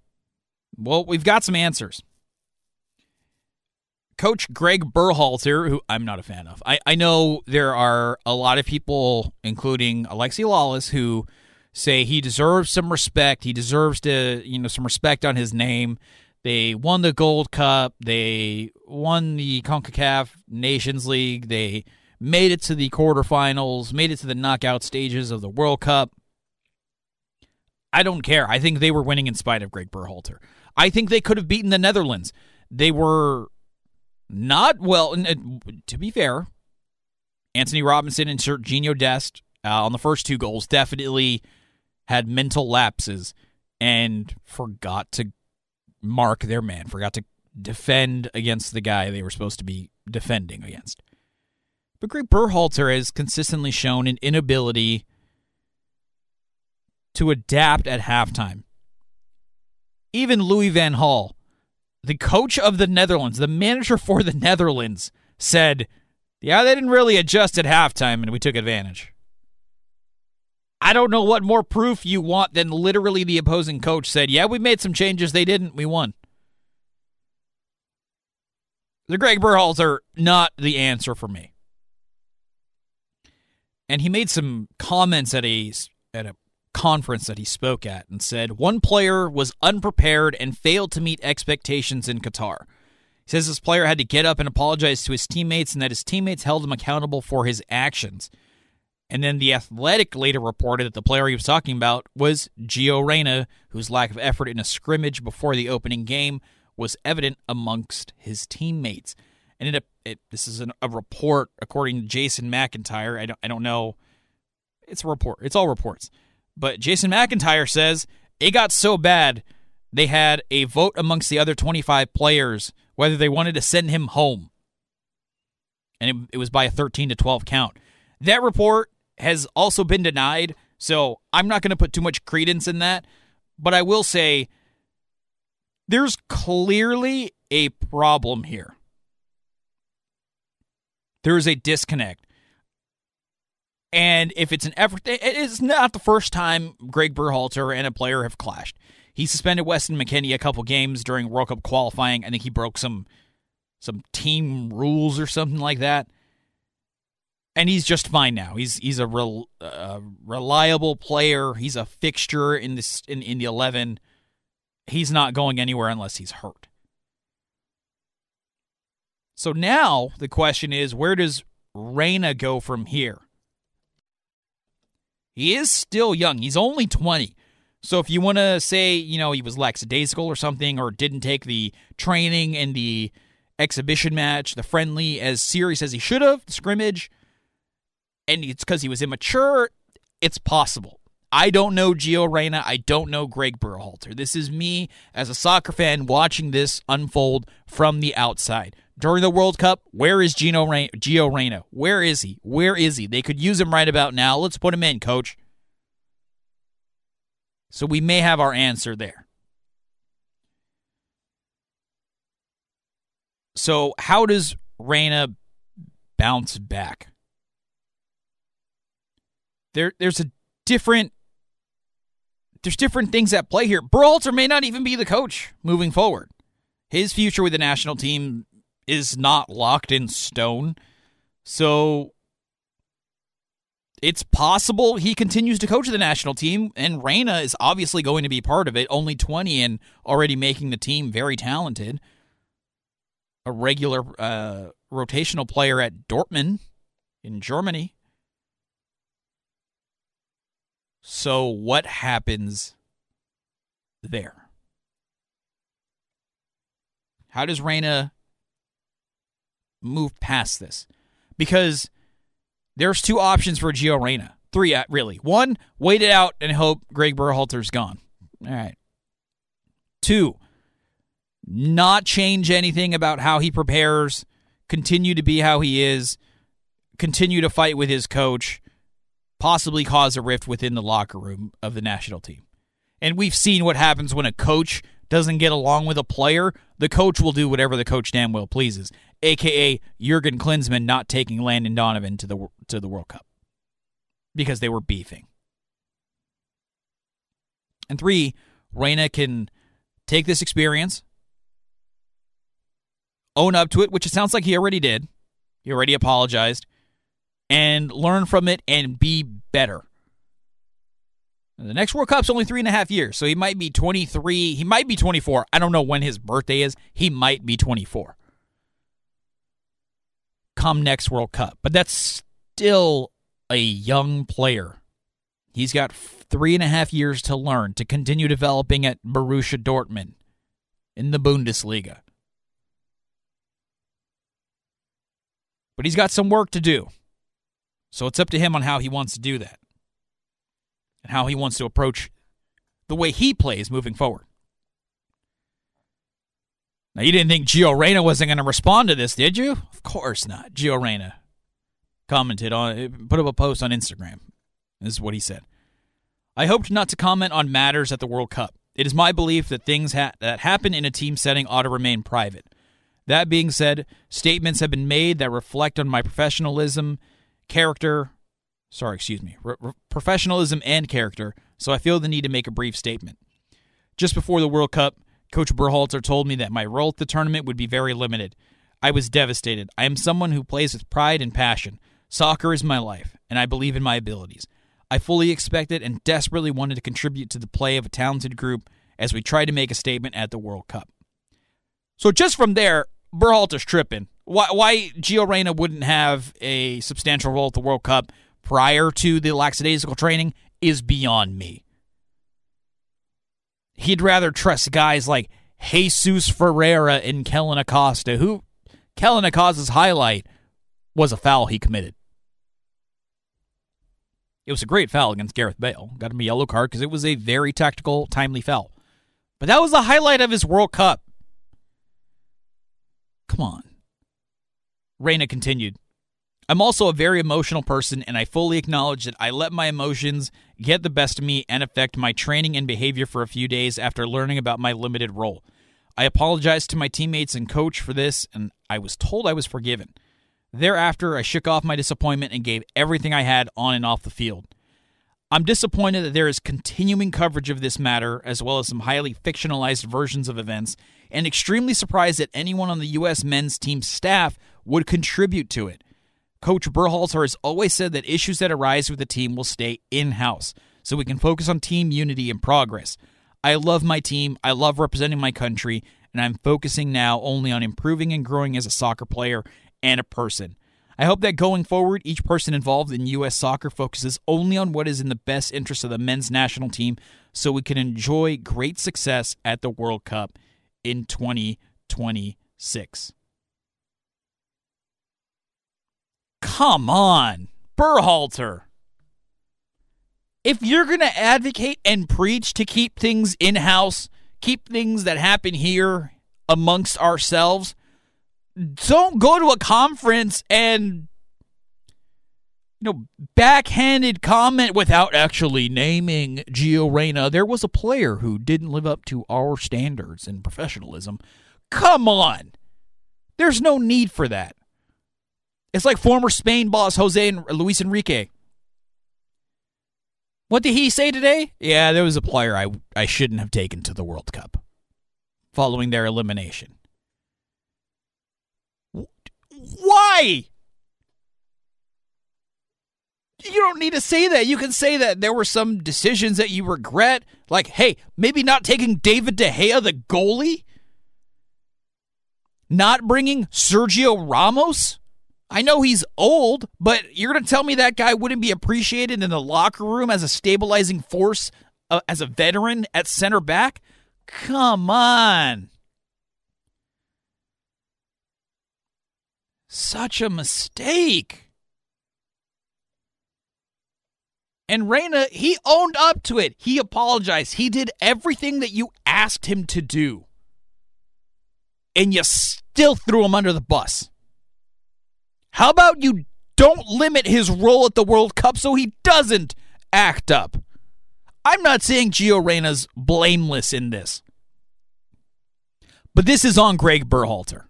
Well, we've got some answers. Coach Greg Berhalter, who I'm not a fan of. I, I know there are a lot of people, including Alexi Lalas, who say he deserves some respect. He deserves to, you know, some respect on his name. They won the Gold Cup. They won the CONCACAF Nations League. They made it to the quarterfinals, made it to the knockout stages of the World Cup. I don't care. I think they were winning in spite of Greg Berhalter. I think they could have beaten the Netherlands. They were not well. To be fair, Antonee Robinson and Sergio Dest uh, on the first two goals definitely had mental lapses and forgot to mark their man, forgot to defend against the guy they were supposed to be defending against. But Greg Berhalter has consistently shown an inability to adapt at halftime. Even Louis Van Gaal, the coach of the Netherlands, the manager for the Netherlands, said, Yeah, they didn't really adjust at halftime and we took advantage. I don't know what more proof you want than literally the opposing coach said, Yeah, we made some changes. They didn't. We won. The Greg Berhalters are not the answer for me. And he made some comments at a at a conference that he spoke at and said one player was unprepared and failed to meet expectations in Qatar. He says this player had to get up and apologize to his teammates and that his teammates held him accountable for his actions. And then the Athletic later reported that the player he was talking about was Gio Reyna, whose lack of effort in a scrimmage before the opening game was evident amongst his teammates. And it, it this is an, a report according to Jason McIntyre. I don't I don't know. It's a report. It's all reports. But Jason McIntyre says it got so bad they had a vote amongst the other 25 players whether they wanted to send him home. And it, it was by a 13 to 12 count. That report has also been denied, so I'm not going to put too much credence in that. But I will say there's clearly a problem here. There is a disconnect. And if it's an effort, it is not the first time Greg Berhalter and a player have clashed. He suspended Weston McKennie a couple games during World Cup qualifying. I think he broke some some team rules or something like that. And he's just fine now. He's he's a real uh, reliable player. He's a fixture in this in, in the eleven. He's not going anywhere unless he's hurt. So now the question is, where does Reyna go from here? He is still young. He's only 20. So if you want to say, you know, he was lackadaisical or something, or didn't take the training and the exhibition match, the friendly, as serious as he should have, the scrimmage, and it's because he was immature, it's possible. I don't know Gio Reyna. I don't know Greg Berhalter. This is me as a soccer fan watching this unfold from the outside. During the World Cup, where is Gino Rey- Gio Reyna? Where is he? Where is he? They could use him right about now. Let's put him in, coach. So we may have our answer there. So, how does Reyna bounce back? There, there's a different there's different things at play here. Berhalter may not even be the coach moving forward. His future with the national team is not locked in stone. So it's possible he continues to coach the national team, and Reyna is obviously going to be part of it. Only 20 and already making the team very talented. A regular uh, rotational player at Dortmund in Germany. So, what happens there? How does Reyna move past this? Because there's two options for Gio Reyna. Three, uh, really. One, wait it out and hope Greg Berhalter's gone. All right. Two, not change anything about how he prepares, continue to be how he is, continue to fight with his coach, possibly cause a rift within the locker room of the national team. And we've seen what happens when a coach doesn't get along with a player. The coach will do whatever the coach damn well pleases, aka Jurgen Klinsmann not taking Landon Donovan to the to the World Cup because they were beefing. And three, Reyna can take this experience, own up to it, which it sounds like he already did. He already apologized, and learn from it and be better. The next World Cup's only three and a half years, so he might be 23. He might be 24. I don't know when his birthday is. He might be 24. Come next World Cup. But that's still a young player. He's got three and a half years to learn to continue developing at Borussia Dortmund in the Bundesliga. But he's got some work to do. So it's up to him on how he wants to do that and how he wants to approach the way he plays moving forward. Now, you didn't think Gio Reyna wasn't going to respond to this, did you? Of course not. Gio Reyna commented on, put up a post on Instagram. This is what he said. I hoped not to comment on matters at the World Cup. It is my belief that things ha- that happen in a team setting ought to remain private. That being said, statements have been made that reflect on my professionalism, character, sorry, excuse me, professionalism and character, so I feel the need to make a brief statement. Just before the World Cup, Coach Berhalter told me that my role at the tournament would be very limited. I was devastated. I am someone who plays with pride and passion. Soccer is my life, and I believe in my abilities. I fully expected and desperately wanted to contribute to the play of a talented group as we tried to make a statement at the World Cup. So just from there, Berhalter's tripping. Why, why Gio Reyna wouldn't have a substantial role at the World Cup prior to the lackadaisical training is beyond me. He'd rather trust guys like Jesus Ferreira and Kellyn Acosta, who Kellyn Acosta's highlight was a foul he committed. It was a great foul against Gareth Bale. Got him a yellow card because it was a very tactical, timely foul. But that was the highlight of his World Cup. Come on. Reyna continued. I'm also a very emotional person, and I fully acknowledge that I let my emotions get the best of me and affect my training and behavior for a few days after learning about my limited role. I apologized to my teammates and coach for this, and I was told I was forgiven. Thereafter, I shook off my disappointment and gave everything I had on and off the field. I'm disappointed that there is continuing coverage of this matter, as well as some highly fictionalized versions of events, and extremely surprised that anyone on the U.S. men's team staff would contribute to it. Coach Berhalter has always said that issues that arise with the team will stay in house so we can focus on team unity and progress. I love my team, I love representing my country, and I'm focusing now only on improving and growing as a soccer player and a person. I hope that going forward, each person involved in U.S. soccer focuses only on what is in the best interest of the men's national team so we can enjoy great success at the World Cup in 2026. Come on, Berhalter. If you're going to advocate and preach to keep things in house, keep things that happen here amongst ourselves, don't go to a conference and you know backhanded comment without actually naming Gio Reyna. There was a player who didn't live up to our standards and professionalism. Come on. There's no need for that. It's like former Spain boss Jose and Luis Enrique. What did he say today? Yeah, there was a player I I shouldn't have taken to the World Cup following their elimination. Why? You don't need to say that. You can say that there were some decisions that you regret, like, hey, maybe not taking David De Gea, the goalie, not bringing Sergio Ramos. I know he's old, but you're going to tell me that guy wouldn't be appreciated in the locker room as a stabilizing force, uh, as a veteran at center back? Come on. Such a mistake. And Reyna, he owned up to it. He apologized. He did everything that you asked him to do. And you still threw him under the bus. How about you don't limit his role at the World Cup so he doesn't act up? I'm not saying Gio Reyna's blameless in this. But this is on Greg Berhalter.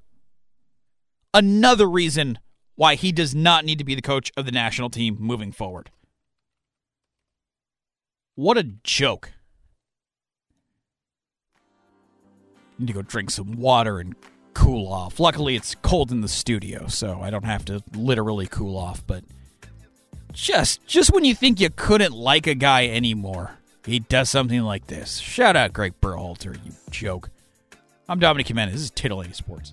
Another reason why he does not need to be the coach of the national team moving forward. What a joke. Need to go drink some water and cool off. Luckily, it's cold in the studio, so I don't have to literally cool off, but just just when you think you couldn't like a guy anymore, he does something like this. Shout out Greg Berhalter, you joke. I'm Dominic Jimenez. This is Titillating Sports.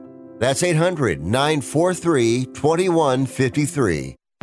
That's 800 943 2153.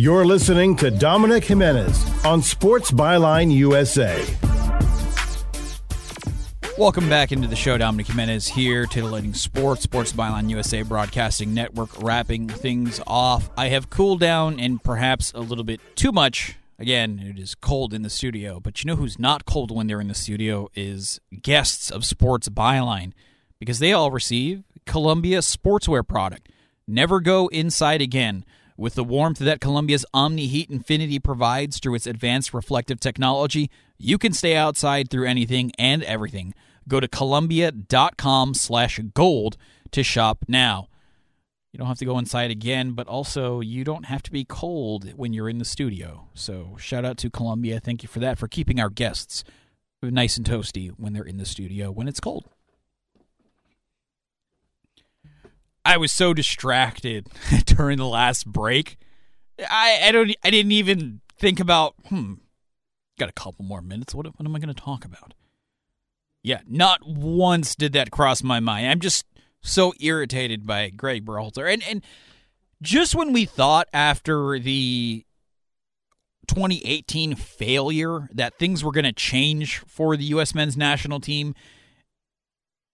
You're listening to Dominic Jimenez on Sports Byline USA. Welcome back into the show. Dominic Jimenez here, titillating sports, Sports Byline USA Broadcasting Network, wrapping things off. I have cooled down and perhaps a little bit too much. Again, it is cold in the studio, but you know who's not cold when they're in the studio is guests of Sports Byline because they all receive Columbia sportswear product. Never go inside again. With the warmth that Columbia's Omni Heat Infinity provides through its advanced reflective technology, you can stay outside through anything and everything. Go to columbia.com slash gold to shop now. You don't have to go inside again, but also you don't have to be cold when you're in the studio. So shout out to Columbia. Thank you for that, for keeping our guests nice and toasty when they're in the studio when it's cold. I was so distracted *laughs* during the last break. I, I don't I didn't even think about hmm. Got a couple more minutes. What, what am I going to talk about? Yeah, not once did that cross my mind. I'm just so irritated by Greg Berhalter. And and just when we thought after the 2018 failure that things were going to change for the U.S. men's national team,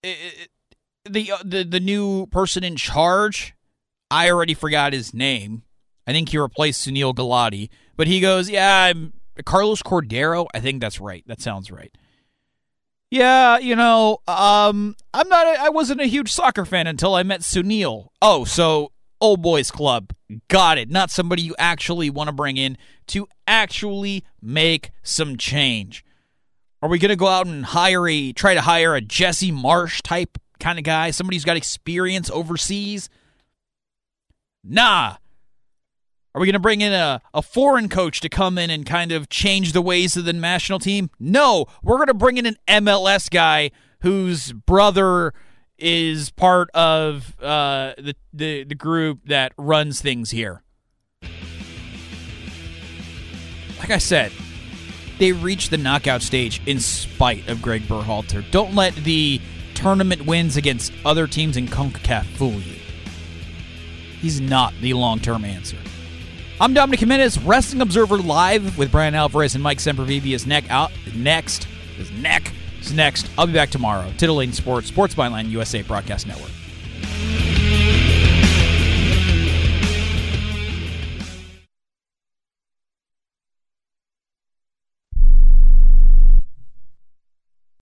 it, the uh, the the new person in charge, I already forgot his name. I think he replaced Sunil Gulati, but he goes, "Yeah, I'm Carlos Cordeiro. I think that's right. That sounds right." Yeah, you know, um, I'm not. A, I wasn't a huge soccer fan until I met Sunil. Oh, so old boys club. Got it. Not somebody you actually want to bring in to actually make some change. Are we going to go out and hire a try to hire a Jesse Marsch type kind of guy, somebody who's got experience overseas? Nah. Are we going to bring in a, a foreign coach to come in and kind of change the ways of the national team? No, we're going to bring in an MLS guy whose brother is part of uh, the, the the group that runs things here. Like I said, they reached the knockout stage in spite of Greg Berhalter. Don't let the tournament wins against other teams in CONCACAF fool you. He's not the long term answer. I'm Dominic Jimenez, Wrestling Observer Live with Bryan Alvarez and Mike Sempervive is neck out next. His neck is next. I'll be back tomorrow. Titillating Sports, Sports Byline USA Broadcast Network.